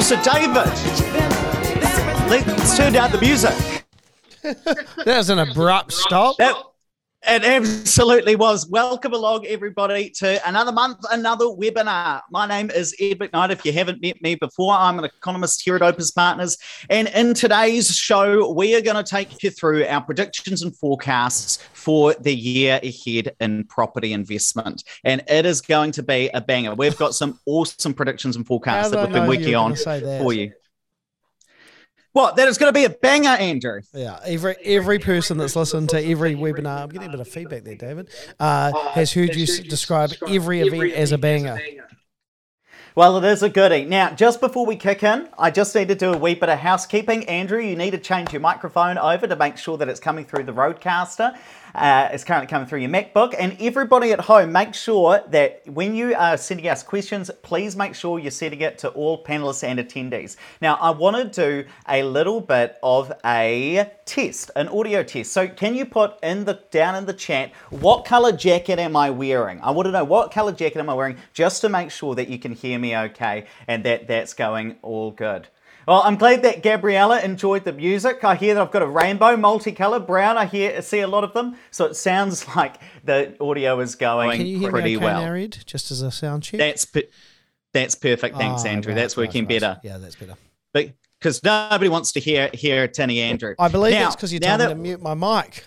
Producer David, let's turn down the music. that was an abrupt stop. That, it absolutely was. Welcome along, everybody, to another month, another webinar. My name is Ed McKnight. If you haven't met me before, I'm an economist here at Opes Partners. And in today's show, we are going to take you through our predictions and forecasts for the year ahead in property investment. And it is going to be a banger. We've got some awesome predictions and forecasts that we've been working on for you. What? That is going to be a banger, Andrew. Yeah. Every every person that's listened to every webinar, I'm getting a bit of feedback there, David, uh, has heard you describe every event as a banger. Well, it is a goodie. Now, just before we kick in, I just need to do a wee bit of housekeeping. Andrew, you need to change your microphone over to make sure that it's coming through the RODECaster uh, is currently coming through your MacBook. And everybody at home, make sure that when you are sending us questions, please make sure you're sending it to all panelists and attendees. Now, I want to do a little bit of a test, an audio test. So, can you put in the down in the chat what color jacket am I wearing? I want to know what color jacket am I wearing just to make sure that you can hear me okay and that that's going all good. Well, I'm glad that Gabriella enjoyed the music. I hear that I've got a rainbow, multicolored, brown. I hear see a lot of them, so it sounds like the audio is going pretty well. Can you hear pretty me okay well. Now, just as a sound check. That's that's perfect. Ah, Thanks, Oh, Andrew. right, that's working right, right. better. Yeah, that's better. But because nobody wants to hear hear Tinny Andrew. I believe Now- it's because you now told me to mute my mic.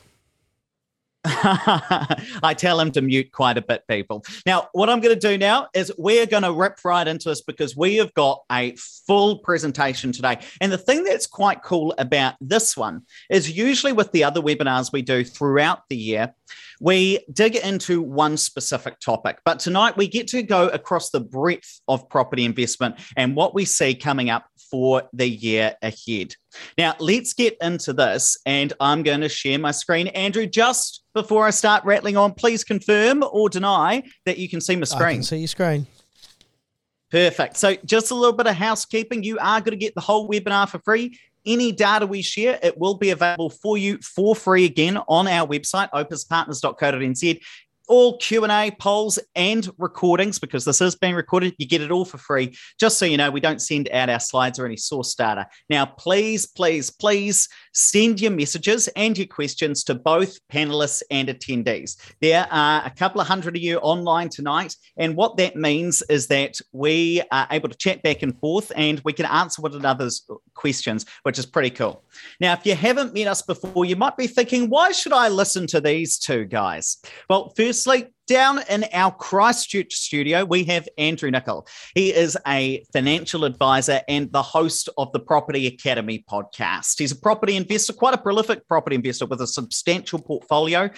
I tell him to mute quite a bit, people. Now, what I'm going to do now is we're going to rip right into this because we have got a full presentation today. And the thing that's quite cool about this one is usually with the other webinars we do throughout the year, we dig into one specific topic. But tonight we get to go across the breadth of property investment and what we see coming up for the year ahead. Now, let's get into this, and I'm going to share my screen. Andrew, just before I start rattling on, please confirm or deny that you can see my screen. I can see your screen. Perfect. So, just a little bit of housekeeping. You are going to get the whole webinar for free. Any data we share, it will be available for you for free again on our website, opespartners.co.nz. All Q&A, polls, and recordings, because this is being recorded, you get it all for free. Just so you know, we don't send out our slides or any source data. Now, please, please, please send your messages and your questions to both panelists and attendees. There are a couple of hundred of you online tonight, and what that means is that we are able to chat back and forth and we can answer one another's questions, which is pretty cool. Now, if you haven't met us before, you might be thinking, why should I listen to these two guys? Well, down in our Christchurch studio, we have Andrew Nicol. He is a financial advisor and the host of the Property Academy podcast. He's a property investor, quite a prolific property investor with a substantial portfolio,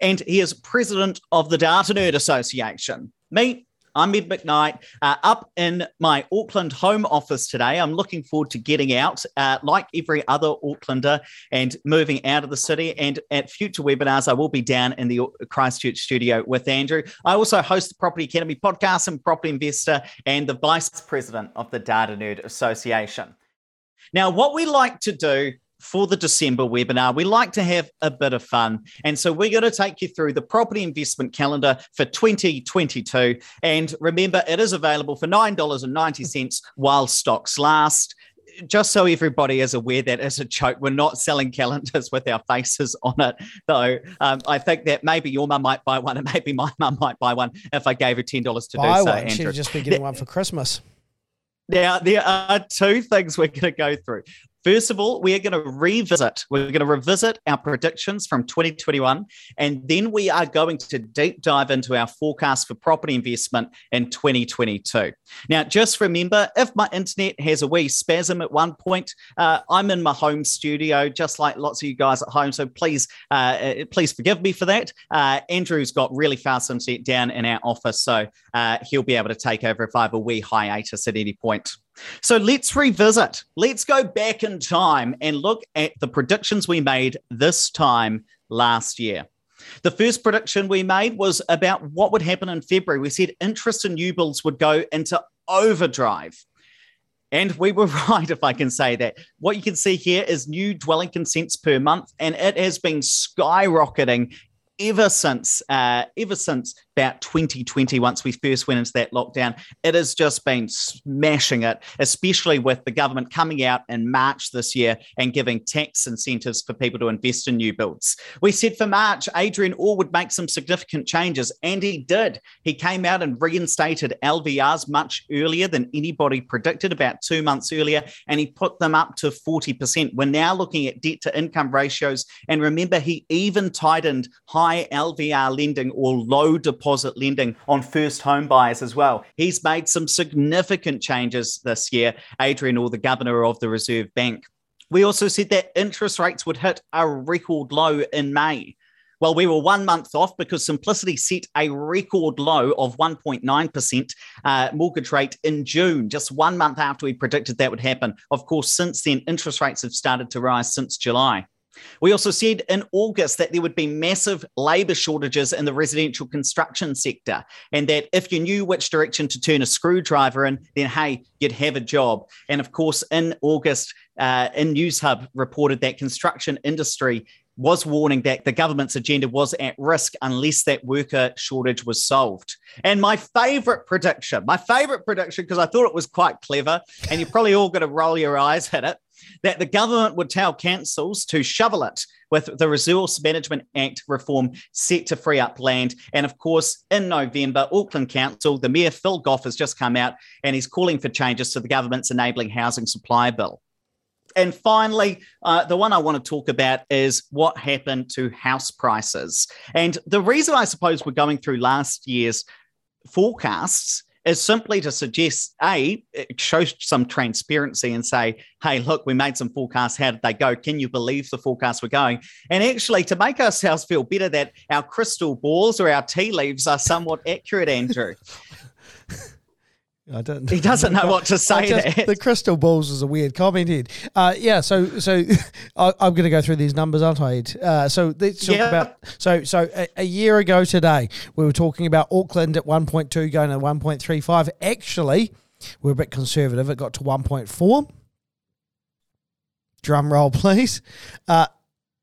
and he is president of the Data Nerd Association. Me, I'm Ed McKnight, uh, up in my Auckland home office today. I'm looking forward to getting out, uh, like every other Aucklander, and moving out of the city. And at future webinars, I will be down in the Christchurch studio with Andrew. I also host the Property Academy podcast and property investor and the vice president of the Data Nerd Association. Now, what we like to do for the December webinar, we like to have a bit of fun. And so we're going to take you through the property investment calendar for 2022. And remember, it is available for $9.90 while stocks last. Just so everybody is aware that as a joke, we're not selling calendars with our faces on it, though. Um, I think that maybe your mum might buy one, and maybe my mum might buy one if I gave her ten dollars to do Buy so. one. She'd Andrew. just be getting one for Christmas. Now, there are two things we're going to go through. First of all, we are going to revisit, we're going to revisit our predictions from 2021, and then we are going to deep dive into our forecast for property investment in 2022. Now, just remember if my internet has a wee spasm at one point, uh, I'm in my home studio, just like lots of you guys at home. So please, uh, please forgive me for that. Uh, Andrew's got really fast internet down in our office, so uh, he'll be able to take over if I have a wee hiatus at any point. So let's revisit. Let's go back in time and look at the predictions we made this time last year. The first prediction we made was about what would happen in February. We said interest in new builds would go into overdrive. And we were right, if I can say that. What you can see here is new dwelling consents per month, and it has been skyrocketing ever since uh, ever since about 2020 once we first went into that lockdown. It has just been smashing it, especially with the government coming out in March this year and giving tax incentives for people to invest in new builds. We said for March, Adrian Orr would make some significant changes, and he did. He came out and reinstated LVRs much earlier than anybody predicted, about two months earlier, and he put them up to 40%. We're now looking at debt to income ratios. And remember, he even tightened high LVR lending or low deposit lending on first home buyers as well. He's made some significant changes this year, Adrian Orr, the governor of the Reserve Bank. We also said that interest rates would hit a record low in May. Well, we were one month off because Simplicity set a record low of 1.9% uh, mortgage rate in June, just one month after we predicted that would happen. Of course, since then, interest rates have started to rise since July. We also said in August that there would be massive labour shortages in the residential construction sector, and that if you knew which direction to turn a screwdriver in, then hey, you'd have a job. And of course, in August, uh, in Newshub reported that construction industry was warning that the government's agenda was at risk unless that worker shortage was solved. And my favorite prediction, my favorite prediction, because I thought it was quite clever, and you're probably all going to roll your eyes at it, that the government would tell councils to shovel it with the Resource Management Act reform set to free up land. And of course, in November, Auckland Council, the Mayor Phil Goff has just come out and he's calling for changes to the government's enabling housing supply bill and finally, uh, the one I want to talk about is what happened to house prices. And the reason I suppose we're going through last year's forecasts is simply to suggest a show some transparency and say hey look we made some forecasts. How did they go? Can you believe the forecasts were going? And actually to make ourselves feel better that our crystal balls or our tea leaves are somewhat accurate andrew I don't. He doesn't know what to say. Just, the crystal balls is a weird comment, Ed. Uh, yeah, so so I, am going to go through these numbers, aren't I, Ed? Uh, so let's talk yeah. about. So so a, a, year ago today, we were talking about Auckland at 1.2 going to 1.35. Actually, we're a bit conservative. It got to 1.4. Drum roll, please. Uh,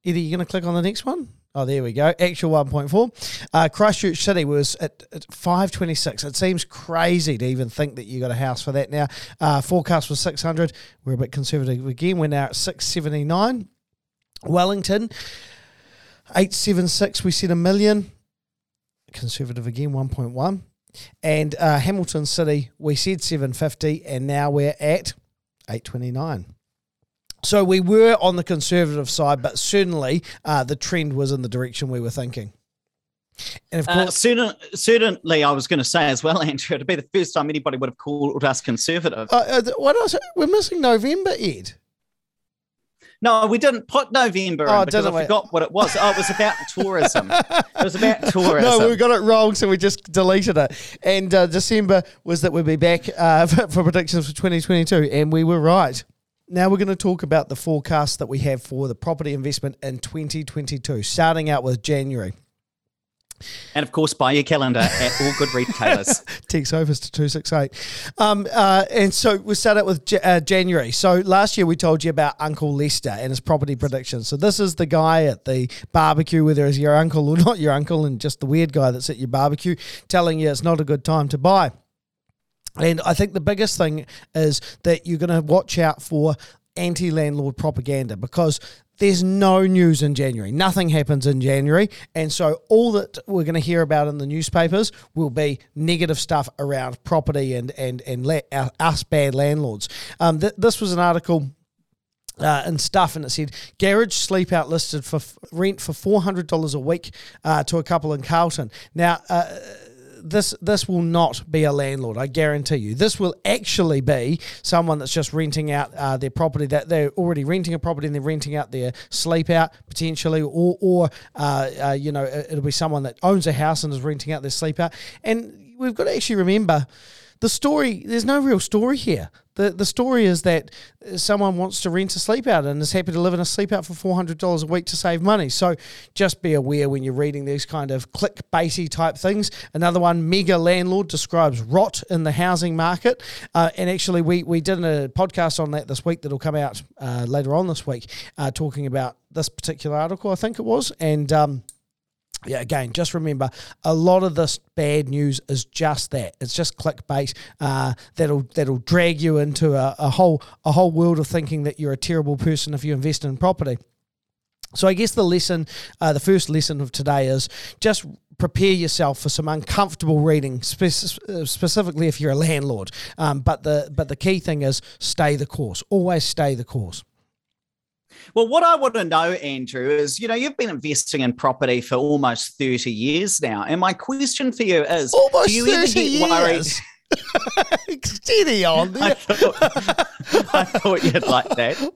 Eddie, you going to click on the next one? Oh, there we go. Actual 1.4. Uh, Christchurch City was at, at 526. It seems crazy to even think that you got a house for that now. Uh, forecast was 600. We're a bit conservative again. We're now at 679. Wellington, 876. We said a million. Conservative again, 1.1. And uh, Hamilton City, we said 750, and now we're at 829. So we were on the conservative side, but certainly uh, the trend was in the direction we were thinking. And of uh, course, uh, certain, certainly, I was going to say as well, Andrew, it'd be the first time anybody would have called us conservative. Uh, uh what else? We're missing November, Ed. No, we didn't put November oh, in because I we? forgot what it was. Oh, it was about tourism. it was about tourism. No, we got it wrong, so we just deleted it. And uh, December was that we'd be back uh, for, for predictions for 2022, and we were right. Now we're going to talk about the forecast that we have for the property investment in 2022, starting out with January. And of course, buy your calendar at all good retailers. Text Office to 268. Um, uh, and so we start out with J- uh, January. So last year we told you about Uncle Lester and his property predictions. So this is the guy at the barbecue, whether it's your uncle or not your uncle, and just the weird guy that's at your barbecue telling you it's not a good time to buy. And I think the biggest thing is that you're going to watch out for anti landlord propaganda because there's no news in January. Nothing happens in January. And so all that we're going to hear about in the newspapers will be negative stuff around property and, and, and la- us bad landlords. Um, th- this was an article. Uh, and stuff, and it said garage sleep out listed for f- rent for four hundred dollars a week uh, to a couple in Carlton. Now, uh, this this will not be a landlord. I guarantee you. This will actually be someone that's just renting out uh, their property that they're already renting a property and they're renting out their sleep out potentially, or or uh, uh, you know it'll be someone that owns a house and is renting out their sleep out. And we've got to actually remember the story. There's no real story here. The, the story is that someone wants to rent a sleep out and is happy to live in a sleep out for $400 a week to save money. So just be aware when you're reading these kind of clickbaity type things. Another one, mega landlord describes rot in the housing market. Uh, and actually, we, we did a podcast on that this week that'll come out uh, later on this week, uh, talking about this particular article, I think it was. And, um, yeah, again, just remember a lot of this bad news is just that. It's just clickbait uh, that'll that'll drag you into a, a whole a whole world of thinking that you're a terrible person if you invest in property. So I guess the lesson, uh, the first lesson of today is just prepare yourself for some uncomfortable reading, spe- uh, specifically if you're a landlord. Um, but the but the key thing is stay the course. Always stay the course. Well, what I want to know, Andrew, is you know, you've been investing in property for almost 30 years now. And my question for you is almost do you 30 ever get years. worried? Steady on. I thought, I thought you'd like that.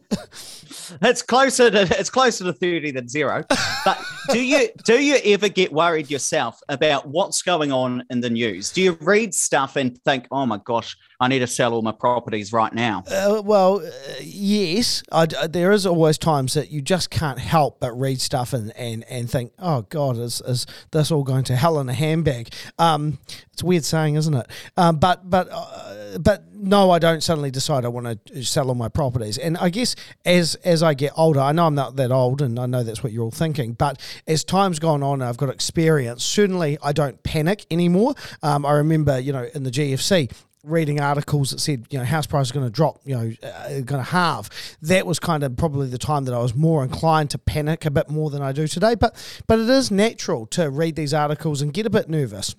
It's closer to it's closer to 30 than zero. But do you do you ever get worried yourself about what's going on in the news? Do you read stuff and think, oh my gosh, I need to sell all my properties right now? Uh, well, uh, yes, I, uh, there is always times that you just can't help but read stuff and, and, and think, oh God, is, is this all going to hell in a handbag? Um, it's a weird saying, isn't it? Um, but but uh, but no, I don't suddenly decide I want to sell all my properties. And I guess as as I get older, I know I'm not that old, and I know that's what you're all thinking. But as time's gone on, I've got experience. Certainly, I don't panic anymore. Um, I remember, you know, in the GFC, reading articles that said you know house price is going to drop you know uh, going to halve. That was kind of probably the time that I was more inclined to panic a bit more than I do today but but it is natural to read these articles and get a bit nervous.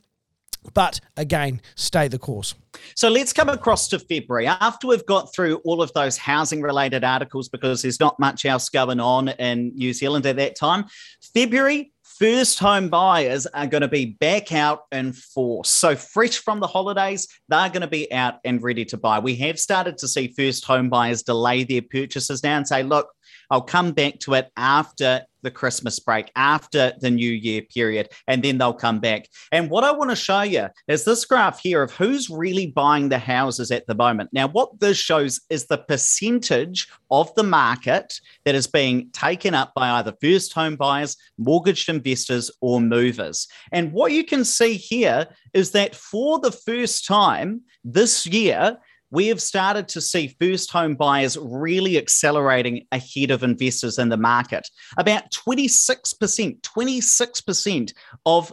But again stay the course. So let's come across to February. After we've got through all of those housing related articles, because there's not much else going on in New Zealand at that time, February, first home buyers are going to be back out in force. So, fresh from the holidays, they're going to be out and ready to buy. We have started to see first home buyers delay their purchases now and say, look, I'll come back to it after the Christmas break, after the New Year period, and then they'll come back. And what I want to show you is this graph here of who's really buying the houses at the moment. Now, what this shows is the percentage of the market that is being taken up by either first home buyers, mortgaged investors, or movers. And what you can see here is that for the first time this year, we have started to see first home buyers really accelerating ahead of investors in the market. About 26%, 26% of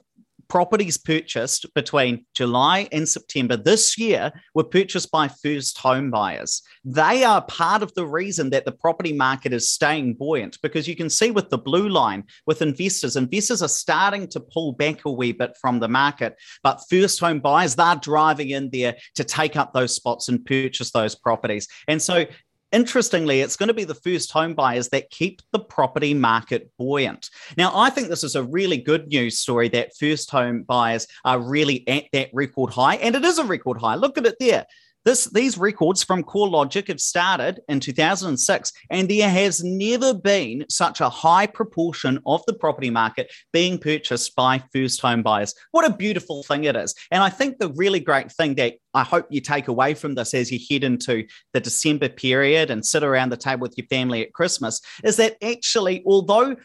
properties purchased between July and September this year were purchased by first home buyers. They are part of the reason that the property market is staying buoyant because you can see with the blue line with investors, investors are starting to pull back a wee bit from the market, but first home buyers, they're driving in there to take up those spots and purchase those properties. And so Interestingly, it's going to be the first home buyers that keep the property market buoyant. Now, I think this is a really good news story that first home buyers are really at that record high, and it is a record high. Look at it there. This, these records from CoreLogic have started in 2006, and there has never been such a high proportion of the property market being purchased by first home buyers. What a beautiful thing it is. And I think the really great thing that I hope you take away from this as you head into the December period and sit around the table with your family at Christmas is that actually, although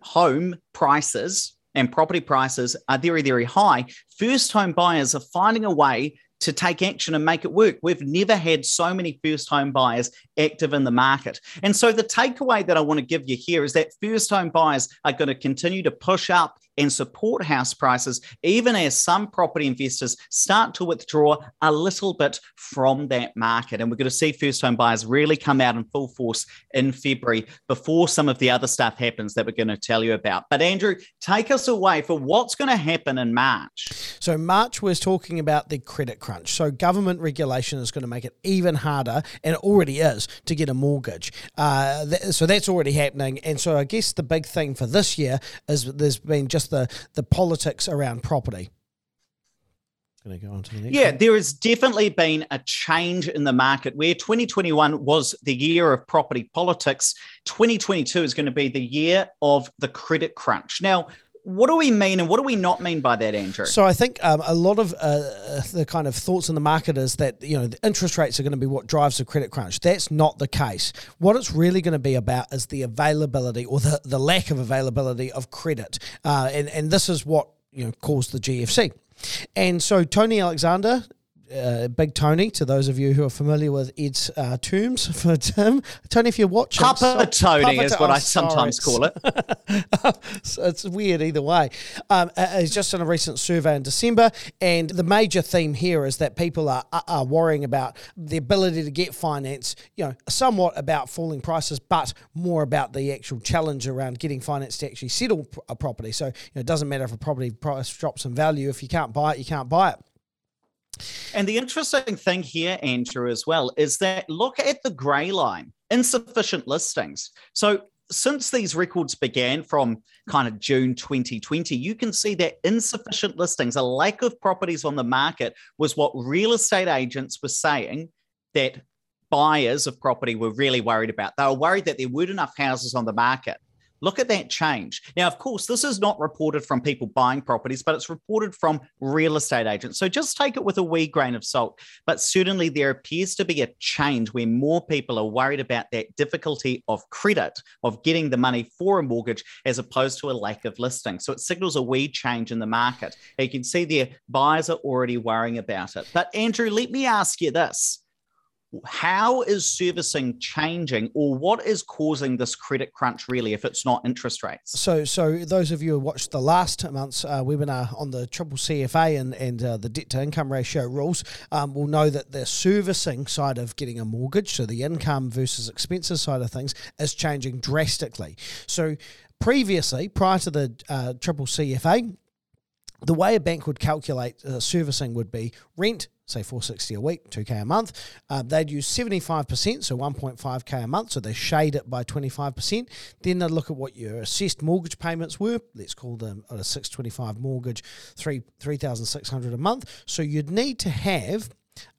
home prices and property prices are very, very high, first home buyers are finding a way to take action and make it work. We've never had so many first home buyers active in the market. And so the takeaway that I want to give you here is that first home buyers are going to continue to push up and support house prices, even as some property investors start to withdraw a little bit from that market. And we're going to see first home buyers really come out in full force in February before some of the other stuff happens that we're going to tell you about. But Andrew, take us away for what's going to happen in March. So March was talking about the credit crunch. So government regulation is going to make it even harder, and it already is, to get a mortgage. Uh, th- so that's already happening. And so I guess the big thing for this year is there's been just the the politics around property. Going to go on to the next. Yeah, one. there has definitely been a change in the market where 2021 was the year of property politics. 2022 is going to be the year of the credit crunch. Now, what do we mean and what do we not mean by that, Andrew? So I think um, a lot of uh, the kind of thoughts in the market is that you know the interest rates are going to be what drives the credit crunch. That's not the case. What it's really going to be about is the availability or the, the lack of availability of credit, uh, and and this is what you know caused the GFC. And so Tony Alexander uh, Big Tony, to those of you who are familiar with Ed's uh, terms for Tim. Tony, if you're watching. Papa so, Tony Papa is what oh, I sometimes call it. so it's weird either way. Um, it's just in a recent survey in December, and the major theme here is that people are, are worrying about the ability to get finance, you know, somewhat about falling prices, but more about the actual challenge around getting finance to actually settle a property. So, you know, it doesn't matter if a property price drops in value. If you can't buy it, you can't buy it. And the interesting thing here, Andrew, as well, is that look at the grey line insufficient listings. So, since these records began from kind of June 2020, you can see that insufficient listings, a lack of properties on the market, was what real estate agents were saying that buyers of property were really worried about. They were worried that there weren't enough houses on the market. Look at that change. Now, of course, this is not reported from people buying properties, but it's reported from real estate agents. So just take it with a wee grain of salt. But certainly there appears to be a change where more people are worried about that difficulty of credit, of getting the money for a mortgage, as opposed to a lack of listing. So it signals a wee change in the market. You can see there, buyers are already worrying about it. But Andrew, let me ask you this how is servicing changing or what is causing this credit crunch really if it's not interest rates? So so those of you who watched the last month's uh, webinar on the triple cfa and, and uh, the debt to income ratio rules um, will know that the servicing side of getting a mortgage so the income versus expenses side of things is changing drastically. So previously prior to the uh, triple cfa the way a bank would calculate uh, servicing would be rent say 460 a week, 2k a month. Uh, they'd use 75%, so 1.5k a month, so they shade it by 25%. Then they'd look at what your assessed mortgage payments were. Let's call them a 625 mortgage, 3 3600 a month. So you'd need to have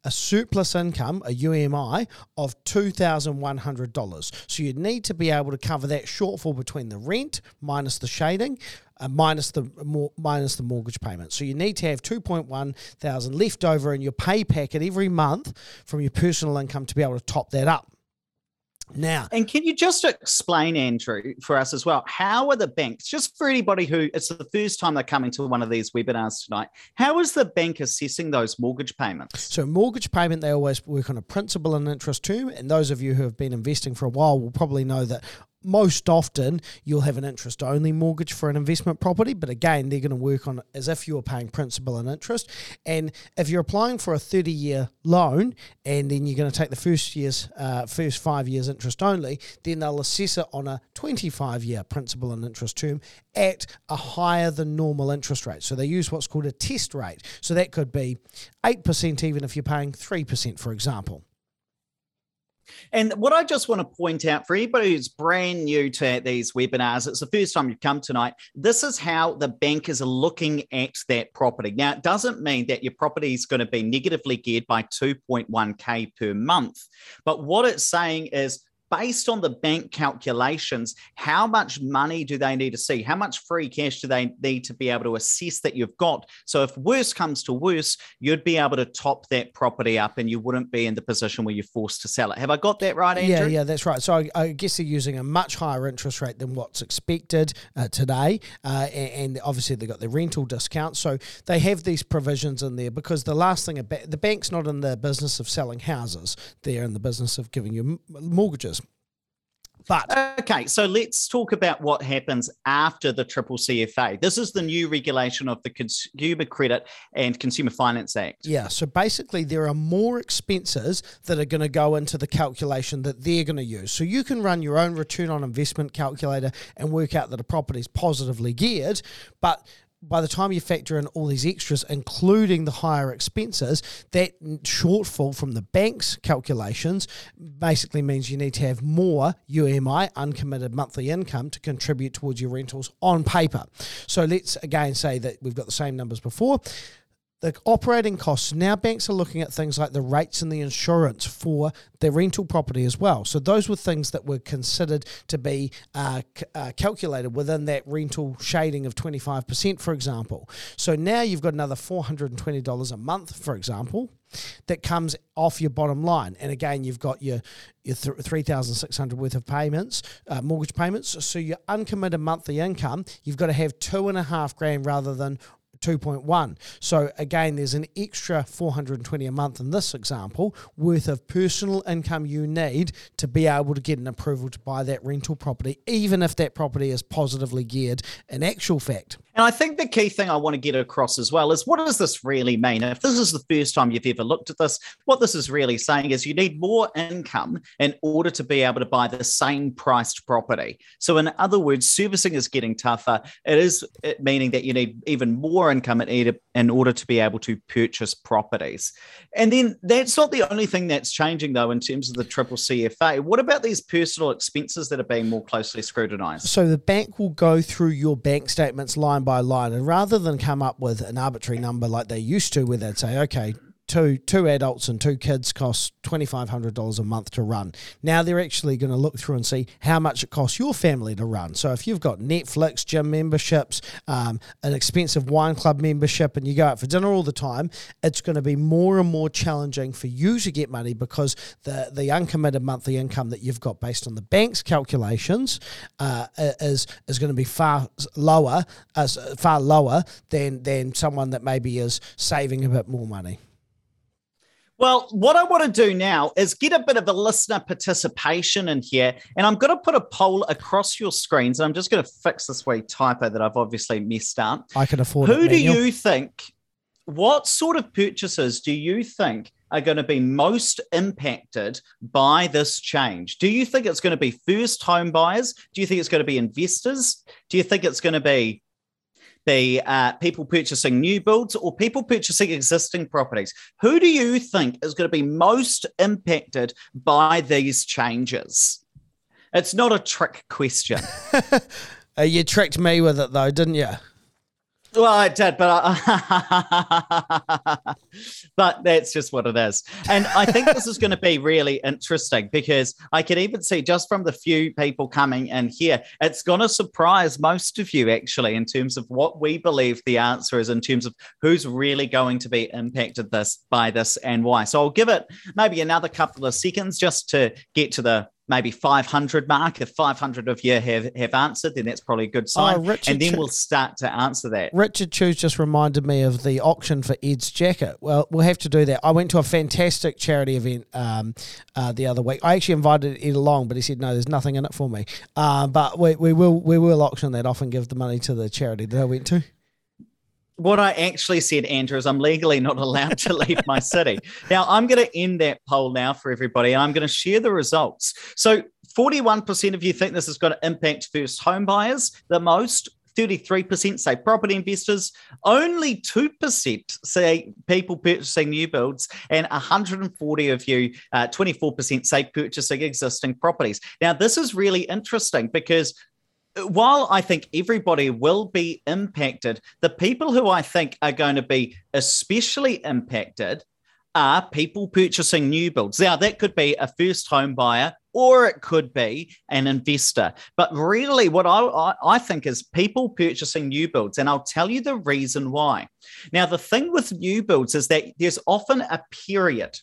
a surplus income, a UMI, of $2,100. So you'd need to be able to cover that shortfall between the rent minus the shading uh, minus the more, minus the mortgage payment. So you need to have 2.1 thousand left over in your pay packet every month from your personal income to be able to top that up. Now, and can you just explain, Andrew, for us as well, how are the banks, just for anybody who it's the first time they're coming to one of these webinars tonight, how is the bank assessing those mortgage payments? So, mortgage payment, they always work on a principal and interest term. And those of you who have been investing for a while will probably know that most often you'll have an interest only mortgage for an investment property, but again, they're going to work on it as if you were paying principal and interest. And if you're applying for a 30 year loan and then you're going to take the first year's uh, first five years interest only, then they'll assess it on a 25 year principal and interest term at a higher than normal interest rate. So they use what's called a test rate. So that could be 8% even if you're paying 3%, for example. And what I just want to point out for anybody who's brand new to these webinars, it's the first time you've come tonight. This is how the bankers are looking at that property. Now, it doesn't mean that your property is going to be negatively geared by 2.1K per month. But what it's saying is based on the bank calculations, how much money do they need to see? How much free cash do they need to be able to assess that you've got? So if worse comes to worse, you'd be able to top that property up and you wouldn't be in the position where you're forced to sell it. Have I got that right, Andrew? Yeah, yeah, that's right. So I, I guess they're using a much higher interest rate than what's expected uh, today. Uh, and, and, obviously they've got the rental discount. So they have these provisions in there because the last thing, about, the bank's not in the business of selling houses. They're in the business of giving you mortgages. But okay, so let's talk about what happens after the triple CFA. This is the new regulation of the Consumer Credit and Consumer Finance Act. Yeah, so basically there are more expenses that are going to go into the calculation that they're going to use. So you can run your own return on investment calculator and work out that a property is positively geared, but by the time you factor in all these extras, including the higher expenses, that shortfall from the bank's calculations basically means you need to have more UMI, uncommitted monthly income, to contribute towards your rentals on paper. So let's again say that we've got the same numbers before the operating costs now banks are looking at things like the rates and the insurance for their rental property as well so those were things that were considered to be uh, c- uh, calculated within that rental shading of 25% for example so now you've got another $420 a month for example that comes off your bottom line. And again, you've got your your th- three thousand six hundred worth of payments, uh, mortgage payments. So your uncommitted monthly income, you've got to have two and a half grand rather than 2.1. So again, there's an extra 420 a month in this example worth of personal income you need to be able to get an approval to buy that rental property, even if that property is positively geared in actual fact. And I think the key thing I want to get across as well is what does this really mean? If this is the first time you've ever looked at this, what this is really saying is you need more income in order to be able to buy the same priced property. So, in other words, servicing is getting tougher. It is meaning that you need even more income in order to be able to purchase properties. And then that's not the only thing that's changing, though, in terms of the triple CFA. What about these personal expenses that are being more closely scrutinized? So, the bank will go through your bank statements line by line. And rather than come up with an arbitrary number like they used to, where they'd say, okay, two two adults and two kids cost twenty five hundred dollars a month to run. Now they're actually going to look through and see how much it costs your family to run. So if you've got Netflix, gym memberships, um, an expensive wine club membership, and you go out for dinner all the time, it's going to be more and more challenging for you to get money because the the uncommitted monthly income that you've got based on the bank's calculations uh, is is going to be far lower, uh, far lower than than someone that maybe is saving a bit more money. Well, what I want to do now is get a bit of a listener participation in here. And I'm going to put a poll across your screens. And I'm just going to fix this wee typo that I've obviously messed up. I can afford Who it, do you think, what sort of purchases do you think are going to be most impacted by this change? Do you think it's going to be first home buyers? Do you think it's going to be investors? Do you think it's going to be be uh, people purchasing new builds or people purchasing existing properties. Who do you think is going to be most impacted by these changes? It's not a trick question. uh, you tricked me with it, though, didn't you? Well, I did, but I, but that's just what it is. And I think this is going to be really interesting because I can even see just from the few people coming in here, it's going to surprise most of you actually in terms of what we believe the answer is in terms of who's really going to be impacted this by this and why. So I'll give it maybe another couple of seconds just to get to the maybe 500 mark. If 500 of you have, have answered, then that's probably a good sign. Oh, and then we'll start to answer that. Richard Choose just reminded me of the auction for Ed's jacket. Well, we'll have to do that. I went to a fantastic charity event um, uh, the other week. I actually invited Ed along, but he said, no, there's nothing in it for me. Uh, but we, we, will, we will auction that off and give the money to the charity that I went to what I actually said, Andrew, is I'm legally not allowed to leave my city. Now, I'm going to end that poll now for everybody, and I'm going to share the results. So, 41% of you think this is going to impact first home buyers the most. 33% say property investors, only 2% say people purchasing new builds, and 140 of you, uh, 24% say purchasing existing properties. Now, this is really interesting because while I think everybody will be impacted, the people who I think are going to be especially impacted are people purchasing new builds. Now, that could be a first home buyer or it could be an investor. But really, what I, I, think is people purchasing new builds. And I'll tell you the reason why. Now, the thing with new builds is that there's often a period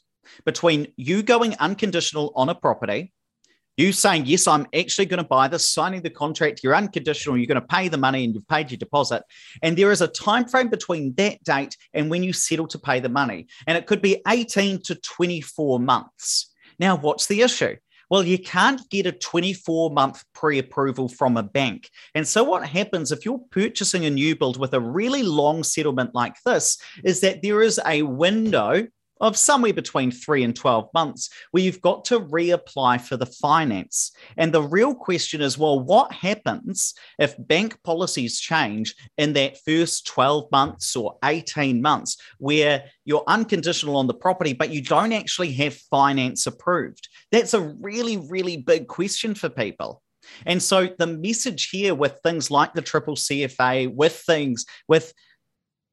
between you going unconditional on a property you saying, Yes, I'm actually going to buy this, signing the contract, you're unconditional, you're going to pay the money and you've paid your deposit. And there is a time frame between that date and when you settle to pay the money. And it could be 18 to 24 months. Now, what's the issue? Well, you can't get a 24 month pre approval from a bank. And so, what happens if you're purchasing a new build with a really long settlement like this is that there is a window of somewhere between three and 12 months where you've got to reapply for the finance. And the real question is well, what happens if bank policies change in that first 12 months or 18 months where you're unconditional on the property, but you don't actually have finance approved? That's a really, really big question for people. And so the message here with things like the triple CFA, with things with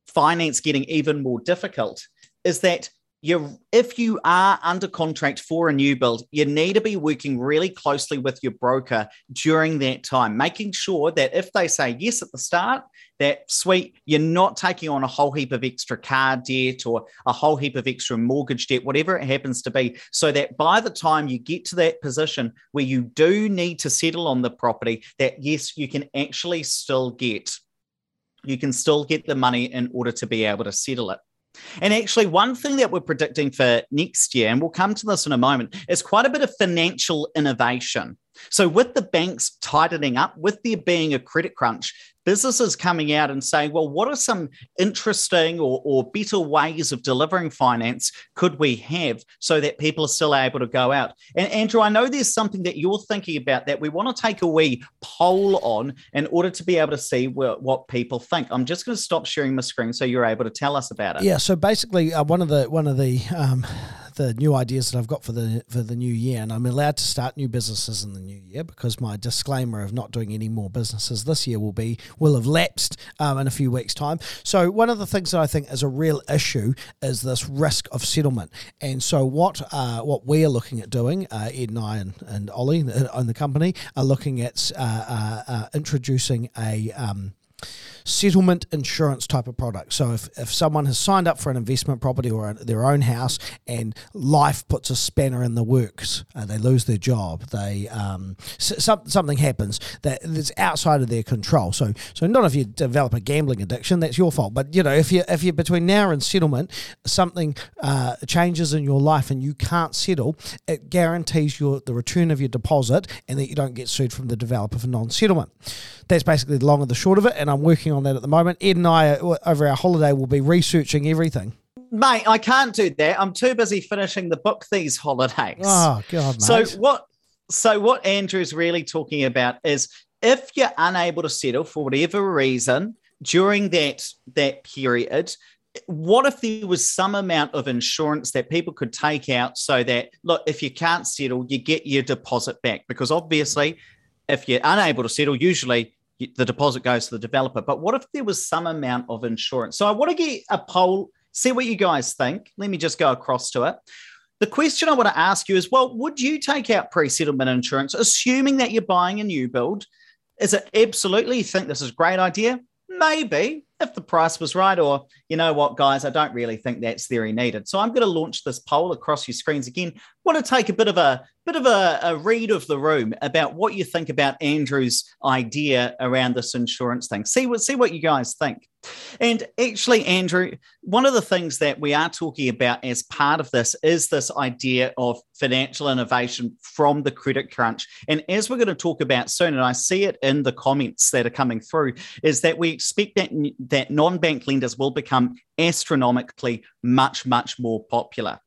finance getting even more difficult, is that you if you are under contract for a new build, you need to be working really closely with your broker during that time, making sure that if they say yes at the start, that sweet, you're not taking on a whole heap of extra car debt or a whole heap of extra mortgage debt, whatever it happens to be, so that by the time you get to that position where you do need to settle on the property, that yes, you can actually still get you can still get the money in order to be able to settle it. And actually, one thing that we're predicting for next year, and we'll come to this in a moment, is quite a bit of financial innovation. So, with the banks tightening up, with there being a credit crunch, businesses coming out and saying, well, what are some interesting or, or better ways of delivering finance could we have so that people are still able to go out? And Andrew, I know there's something that you're thinking about that we want to take a wee poll on in order to be able to see what, what people think. I'm just going to stop sharing my screen so you're able to tell us about it. Yeah. So basically, uh, one of the one of the um, the new ideas that I've got for the for the new year, and I'm allowed to start new businesses in the new year because my disclaimer of not doing any more businesses this year will be will have lapsed um, in a few weeks' time. So one of the things that I think is a real issue is this risk of settlement, and so what uh, what we are looking at doing, uh, Ed and I and, and Ollie in the company are looking at uh, uh, uh, introducing a um, settlement insurance type of product. So if, if someone has signed up for an investment property or their own house and life puts a spanner in the works, uh, they lose their job, they um, some, something happens that is outside of their control. So so not if you develop a gambling addiction, that's your fault. But you know if you if you between now and settlement, something uh, changes in your life and you can't settle, it guarantees your the return of your deposit and that you don't get sued from the developer for non-settlement. That's basically the long and the short of it, and I'm working on on that at the moment. Ed and I, uh, over our holiday, will be researching everything. Mate, I can't do that. I'm too busy finishing the book these holidays. Oh God, mate. So what? So what Andrew's really talking about is if you're unable to settle for whatever reason during that that period, what if there was some amount of insurance that people could take out so that look if you can't settle you get your deposit back because obviously if you're unable to settle usually the deposit goes to the developer. But what if there was some amount of insurance? So I want to get a poll, see what you guys think. Let me just go across to it. The question I want to ask you is well, would you take out pre settlement insurance, assuming that you're buying a new build? Is it absolutely you think this is a great idea? Maybe if the price was right, or you know what, guys, I don't really think that's very needed. So I'm going to launch this poll across your screens again. Want to take a bit of a bit of a, a read of the room about what you think about Andrew's idea around this insurance thing. See what see what you guys think. And actually, Andrew, one of the things that we are talking about as part of this is this idea of financial innovation from the credit crunch. And as we're going to talk about soon, and I see it in the comments that are coming through, is that we expect that that non-bank lenders will become astronomically much, much more popular.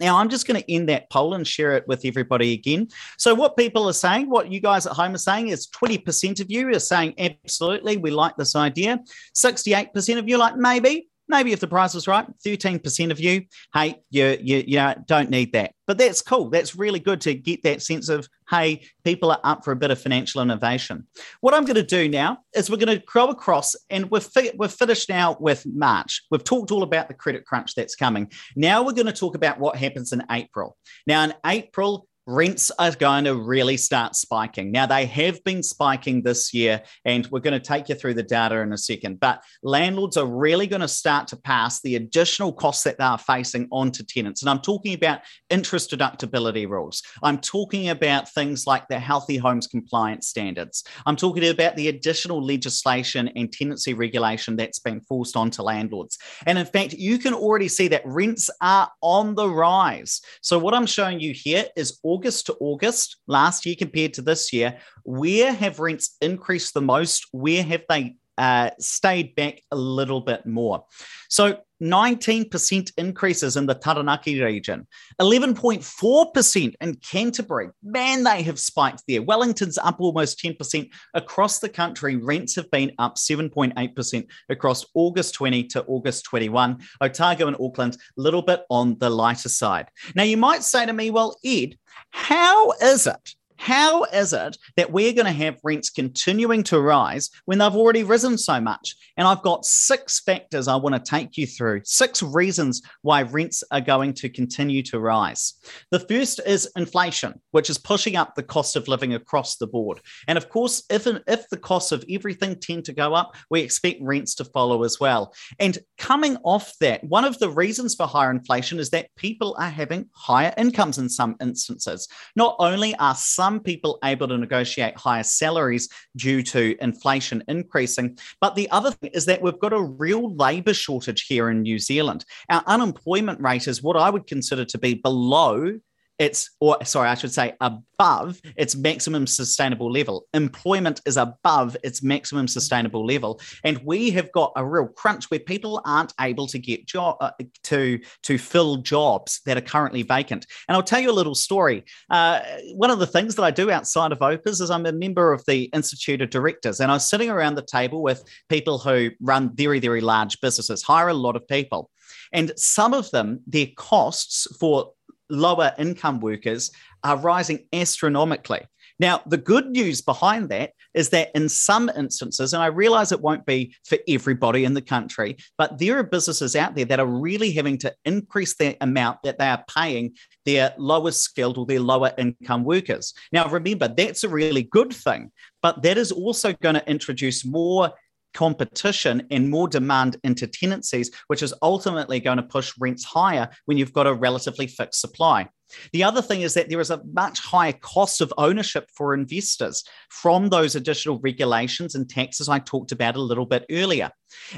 Now, I'm just going to end that poll and share it with everybody again. So, what people are saying, what you guys at home are saying, is 20% of you are saying, absolutely, we like this idea. 68% of you like, maybe. Maybe if the price was right, 13% of you, hey, you, you, you don't need that. But that's cool. That's really good to get that sense of, hey, people are up for a bit of financial innovation. What I'm going to do now is we're going to go across and we're, fi- we're finished now with March. We've talked all about the credit crunch that's coming. Now we're going to talk about what happens in April. Now, in April, rents are going to really start spiking. Now, they have been spiking this year, and we're going to take you through the data in a second. But landlords are really going to start to pass the additional costs that they are facing onto tenants. And I'm talking about interest deductibility rules. I'm talking about things like the Healthy Homes Compliance Standards. I'm talking about the additional legislation and tenancy regulation that's been forced onto landlords. And in fact, you can already see that rents are on the rise. So, what I'm showing you here is August to August, last year compared to this year, where have rents increased the most? Where have they uh, stayed back a little bit more? So 19% increases in the Taranaki region, 11.4% in Canterbury. Man, they have spiked there. Wellington's up almost 10%. Across the country, rents have been up 7.8% across August 20 to August 21. Otago and Auckland, a little bit on the lighter side. Now, you might say to me, well, Ed, how is it how is it that we're going to have rents continuing to rise when they've already risen so much? And I've got six factors I want to take you through, six reasons why rents are going to continue to rise. The first is inflation, which is pushing up the cost of living across the board. And of course, if, if the costs of everything tend to go up, we expect rents to follow as well. And coming off that, one of the reasons for higher inflation is that people are having higher incomes in some instances. Not only are some some people able to negotiate higher salaries due to inflation increasing. But the other thing is that we've got a real labour shortage here in New Zealand. Our unemployment rate is what I would consider to be below it's or sorry i should say above its maximum sustainable level. Employment is above its maximum sustainable level. And we have got a real crunch where people aren't able to get job uh, to to fill jobs that are currently vacant. And i'll tell you a little story. Uh, one of the things that i do outside of opes is i'm a member of the institute of directors and i was sitting around the table with people who run very very large businesses hire a lot of people. And some of them their costs for lower income workers are rising astronomically. Now, the good news behind that is that in some instances, and I realize it won't be for everybody in the country, but there are businesses out there that are really having to increase the amount that they are paying their lower skilled or their lower income workers. Now, remember, that's a really good thing, but that is also going to introduce more competition and more demand into tenancies, which is ultimately going to push rents higher when you've got a relatively fixed supply. The other thing is that there is a much higher cost of ownership for investors from those additional regulations and taxes I talked about a little bit earlier.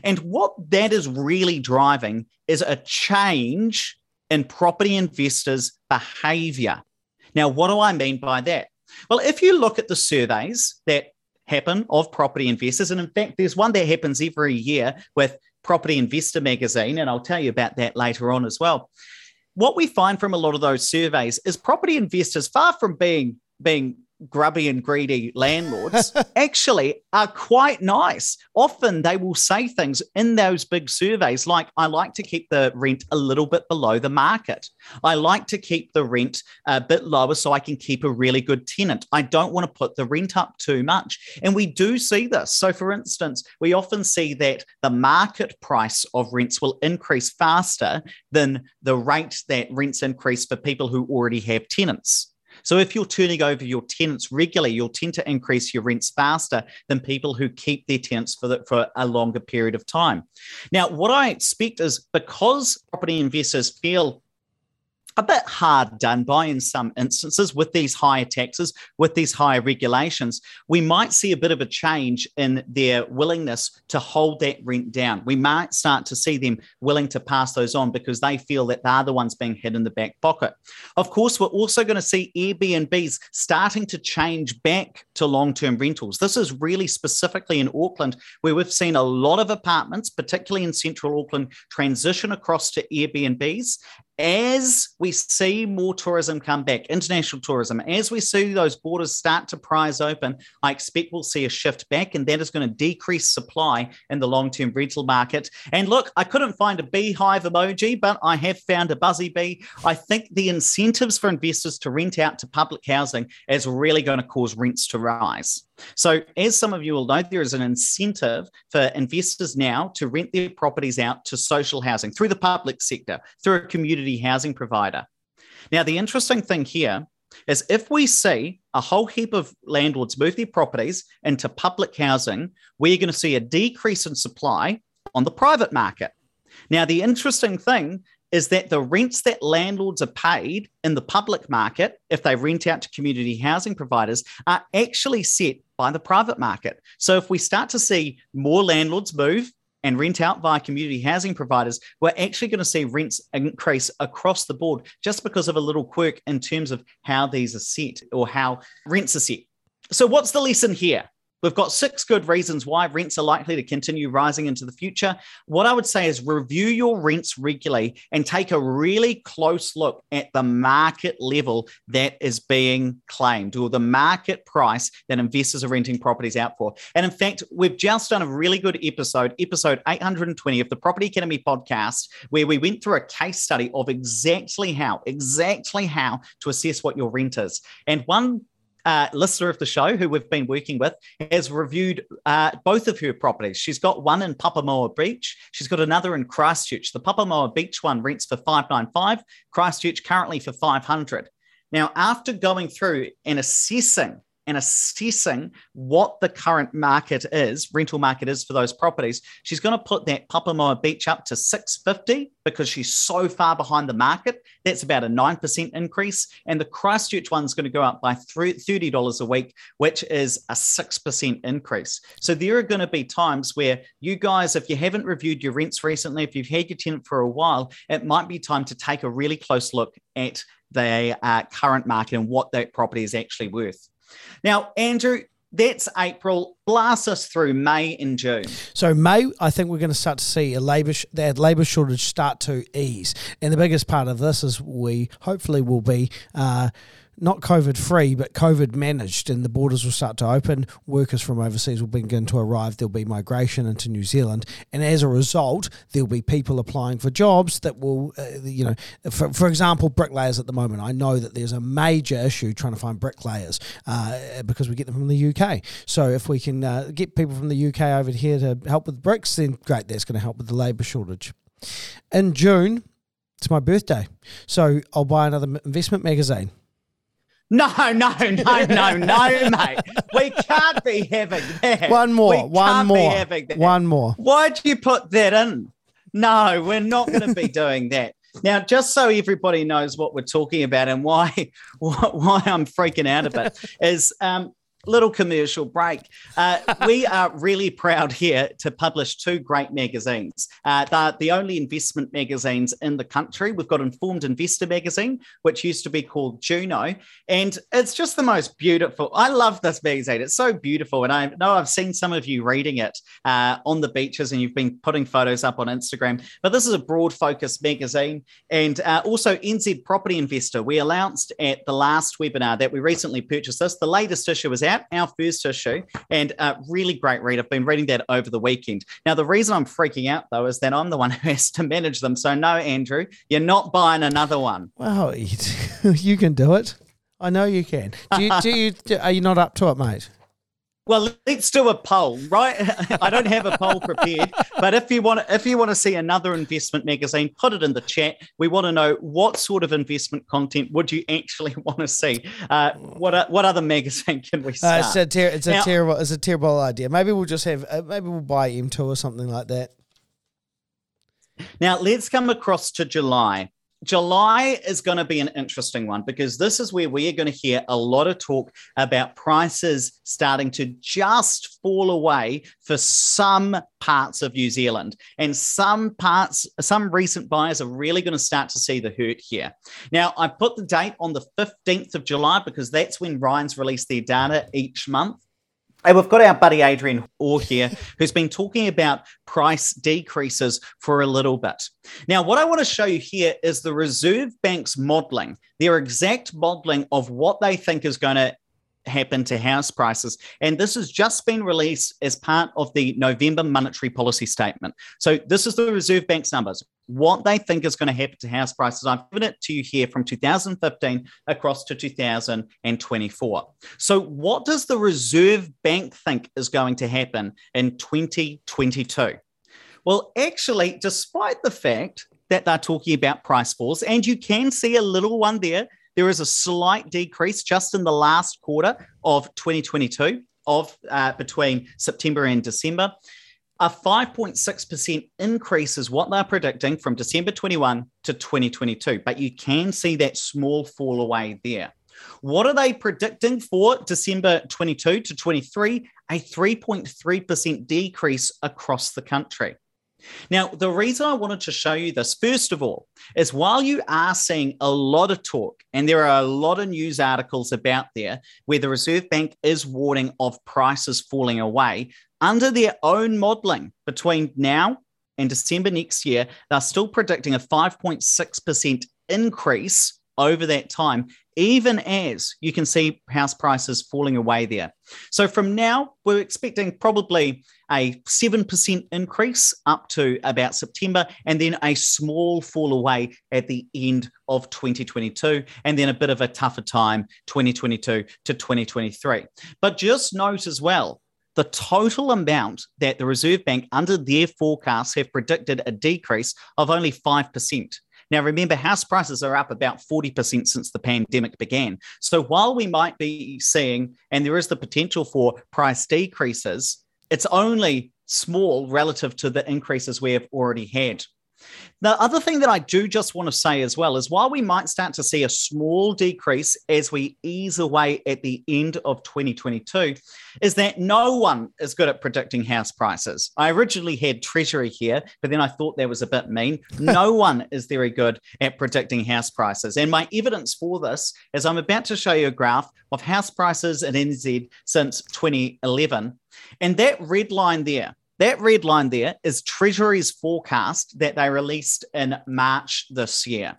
And what that is really driving is a change in property investors' behavior. Now, what do I mean by that? Well, if you look at the surveys that happen of property investors. And in fact, there's one that happens every year with Property Investor Magazine, and I'll tell you about that later on as well. What we find from a lot of those surveys is property investors, far from being being grubby and greedy landlords actually are quite nice. Often they will say things in those big surveys like, I like to keep the rent a little bit below the market. I like to keep the rent a bit lower so I can keep a really good tenant. I don't want to put the rent up too much. And we do see this. So, for instance, we often see that the market price of rents will increase faster than the rate that rents increase for people who already have tenants. So if you're turning over your tenants regularly, you'll tend to increase your rents faster than people who keep their tenants for, the, for a longer period of time. Now, what I expect is because property investors feel a bit hard done by in some instances with these higher taxes, with these higher regulations, we might see a bit of a change in their willingness to hold that rent down. We might start to see them willing to pass those on because they feel that they're the ones being hit in the back pocket. Of course, we're also going to see Airbnbs starting to change back to long term rentals. This is really specifically in Auckland, where we've seen a lot of apartments, particularly in central Auckland, transition across to Airbnbs as we see more tourism come back, international tourism, as we see those borders start to prise open, I expect we'll see a shift back, and that is going to decrease supply in the long term rental market. And look, I couldn't find a beehive emoji, but I have found a buzzy bee. I think the incentives for investors to rent out to public housing is really going to cause rents to rise. So, as some of you will know, there is an incentive for investors now to rent their properties out to social housing through the public sector, through a community housing provider. Now, the interesting thing here is if we see a whole heap of landlords move their properties into public housing, we're going to see a decrease in supply on the private market. Now, the interesting thing is that the rents that landlords are paid in the public market, if they rent out to community housing providers, are actually set by the private market. So if we start to see more landlords move and rent out via community housing providers, we're actually going to see rents increase across the board just because of a little quirk in terms of how these are set or how rents are set. So, what's the lesson here? We've got six good reasons why rents are likely to continue rising into the future. What I would say is review your rents regularly and take a really close look at the market level that is being claimed or the market price that investors are renting properties out for. And in fact, we've just done a really good episode, episode 820 of the Property Academy podcast, where we went through a case study of exactly how, exactly how to assess what your rent is. And one uh, listener of the show who we've been working with has reviewed uh, both of her properties. She's got one in Papamoa Beach. She's got another in Christchurch. The Papamoa Beach one rents for 595, Christchurch currently for 500. Now, after going through and assessing and assessing what the current market is, rental market is for those properties, she's going to put that Papamoa Beach up to 650 because she's so far behind the market. That's about a 9% increase. And the Christchurch one's going to go up by $30 a week, which is a 6% increase. So there are going to be times where you guys, if you haven't reviewed your rents recently, if you've had your tenant for a while, it might be time to take a really close look at the uh, current market and what that property is actually worth. Now, Andrew, that's April. Blast us through May and June. So May, I think we're going to start to see a labour sh- that labour shortage start to ease, and the biggest part of this is we hopefully will be. Uh, not COVID free, but COVID managed, and the borders will start to open. Workers from overseas will begin to arrive. There'll be migration into New Zealand, and as a result, there'll be people applying for jobs that will, uh, you know, for, for example, bricklayers at the moment. I know that there's a major issue trying to find bricklayers uh, because we get them from the UK. So if we can uh, get people from the UK over here to help with bricks, then great. That's going to help with the labour shortage. In June, it's my birthday, so I'll buy another investment magazine. No, no, no, no, no, mate. We can't be having that. One more, one more, one more. Why'd you put that in? No, we're not going to be doing that. Now, just so everybody knows what we're talking about and why why I'm freaking out a it is um, little commercial break. Uh, we are really proud here to publish two great magazines. Uh, they're the only investment magazines in the country. We've got Informed Investor magazine, which used to be called Juno, and it's just the most beautiful. I love this magazine. It's so beautiful, and I know I've seen some of you reading it uh, on the beaches, and you've been putting photos up on Instagram. But this is a broad focus magazine, and uh, also NZ Property Investor. We announced at the last webinar that we recently purchased this. The latest issue is out out, our first issue, and a really great read. I've been reading that over the weekend. Now, the reason I'm freaking out though is that I'm the one who has to manage them. So, no, Andrew, you're not buying another one. Well, you can do it. I know you can. Do you, do you, are you not up to it, mate? Well, let's do a poll, right? I don't have a poll prepared, but if you want, if you want to see another investment magazine, put it in the chat. We want to know what sort of investment content would you actually want to see. Uh, what what other magazine can we start? Uh, it's a, ter- it's now, a terrible it's a terrible idea. Maybe we'll just have uh, maybe we'll buy M2 or something like that. Now let's come across to July. July is going to be an interesting one because this is where we are going to hear a lot of talk about prices starting to just fall away for some parts of New Zealand. And some parts, some recent buyers are really going to start to see the hurt here. Now, I put the date on the 15th of July because that's when REINZ release their data each month. And we've got our buddy Adrian Orr here, who's been talking about price decreases for a little bit. Now, what I want to show you here is the Reserve Bank's modeling, their exact modeling of what they think is going to happen to house prices. And this has just been released as part of the November monetary policy statement. So, this is the Reserve Bank's numbers what they think is going to happen to house prices. I've given it to you here from 2015 across to 2024. So, what does the Reserve Bank think is going to happen in 2022? Well, actually, despite the fact that they're talking about price falls, and you can see a little one there, there is a slight decrease just in the last quarter of 2022 of uh, between September and December. A 5.6% increase is what they're predicting from December 21 to 2022, but you can see that small fall away there. What are they predicting for December 22 to 23? A 3.3% decrease across the country. Now, the reason I wanted to show you this, first of all, is while you are seeing a lot of talk, and there are a lot of news articles about there where the Reserve Bank is warning of prices falling away, under their own modeling between now and December next year, they're still predicting a 5.6% increase over that time, even as you can see house prices falling away there. So from now, we're expecting probably a 7% increase up to about September, and then a small fall away at the end of 2022, and then a bit of a tougher time 2022 to 2023. But just note as well, the total amount that the Reserve Bank, under their forecasts, have predicted a decrease of only 5%. Now, remember, house prices are up about 40% since the pandemic began. So while we might be seeing, and there is the potential for price decreases, it's only small relative to the increases we have already had. The other thing that I do just want to say as well is while we might start to see a small decrease as we ease away at the end of 2022, is that no one is good at predicting house prices. I originally had Treasury here, but then I thought that was a bit mean. no one is very good at predicting house prices. And my evidence for this is I'm about to show you a graph of house prices in NZ since 2011. And that red line there, that red line there is Treasury's forecast that they released in March this year.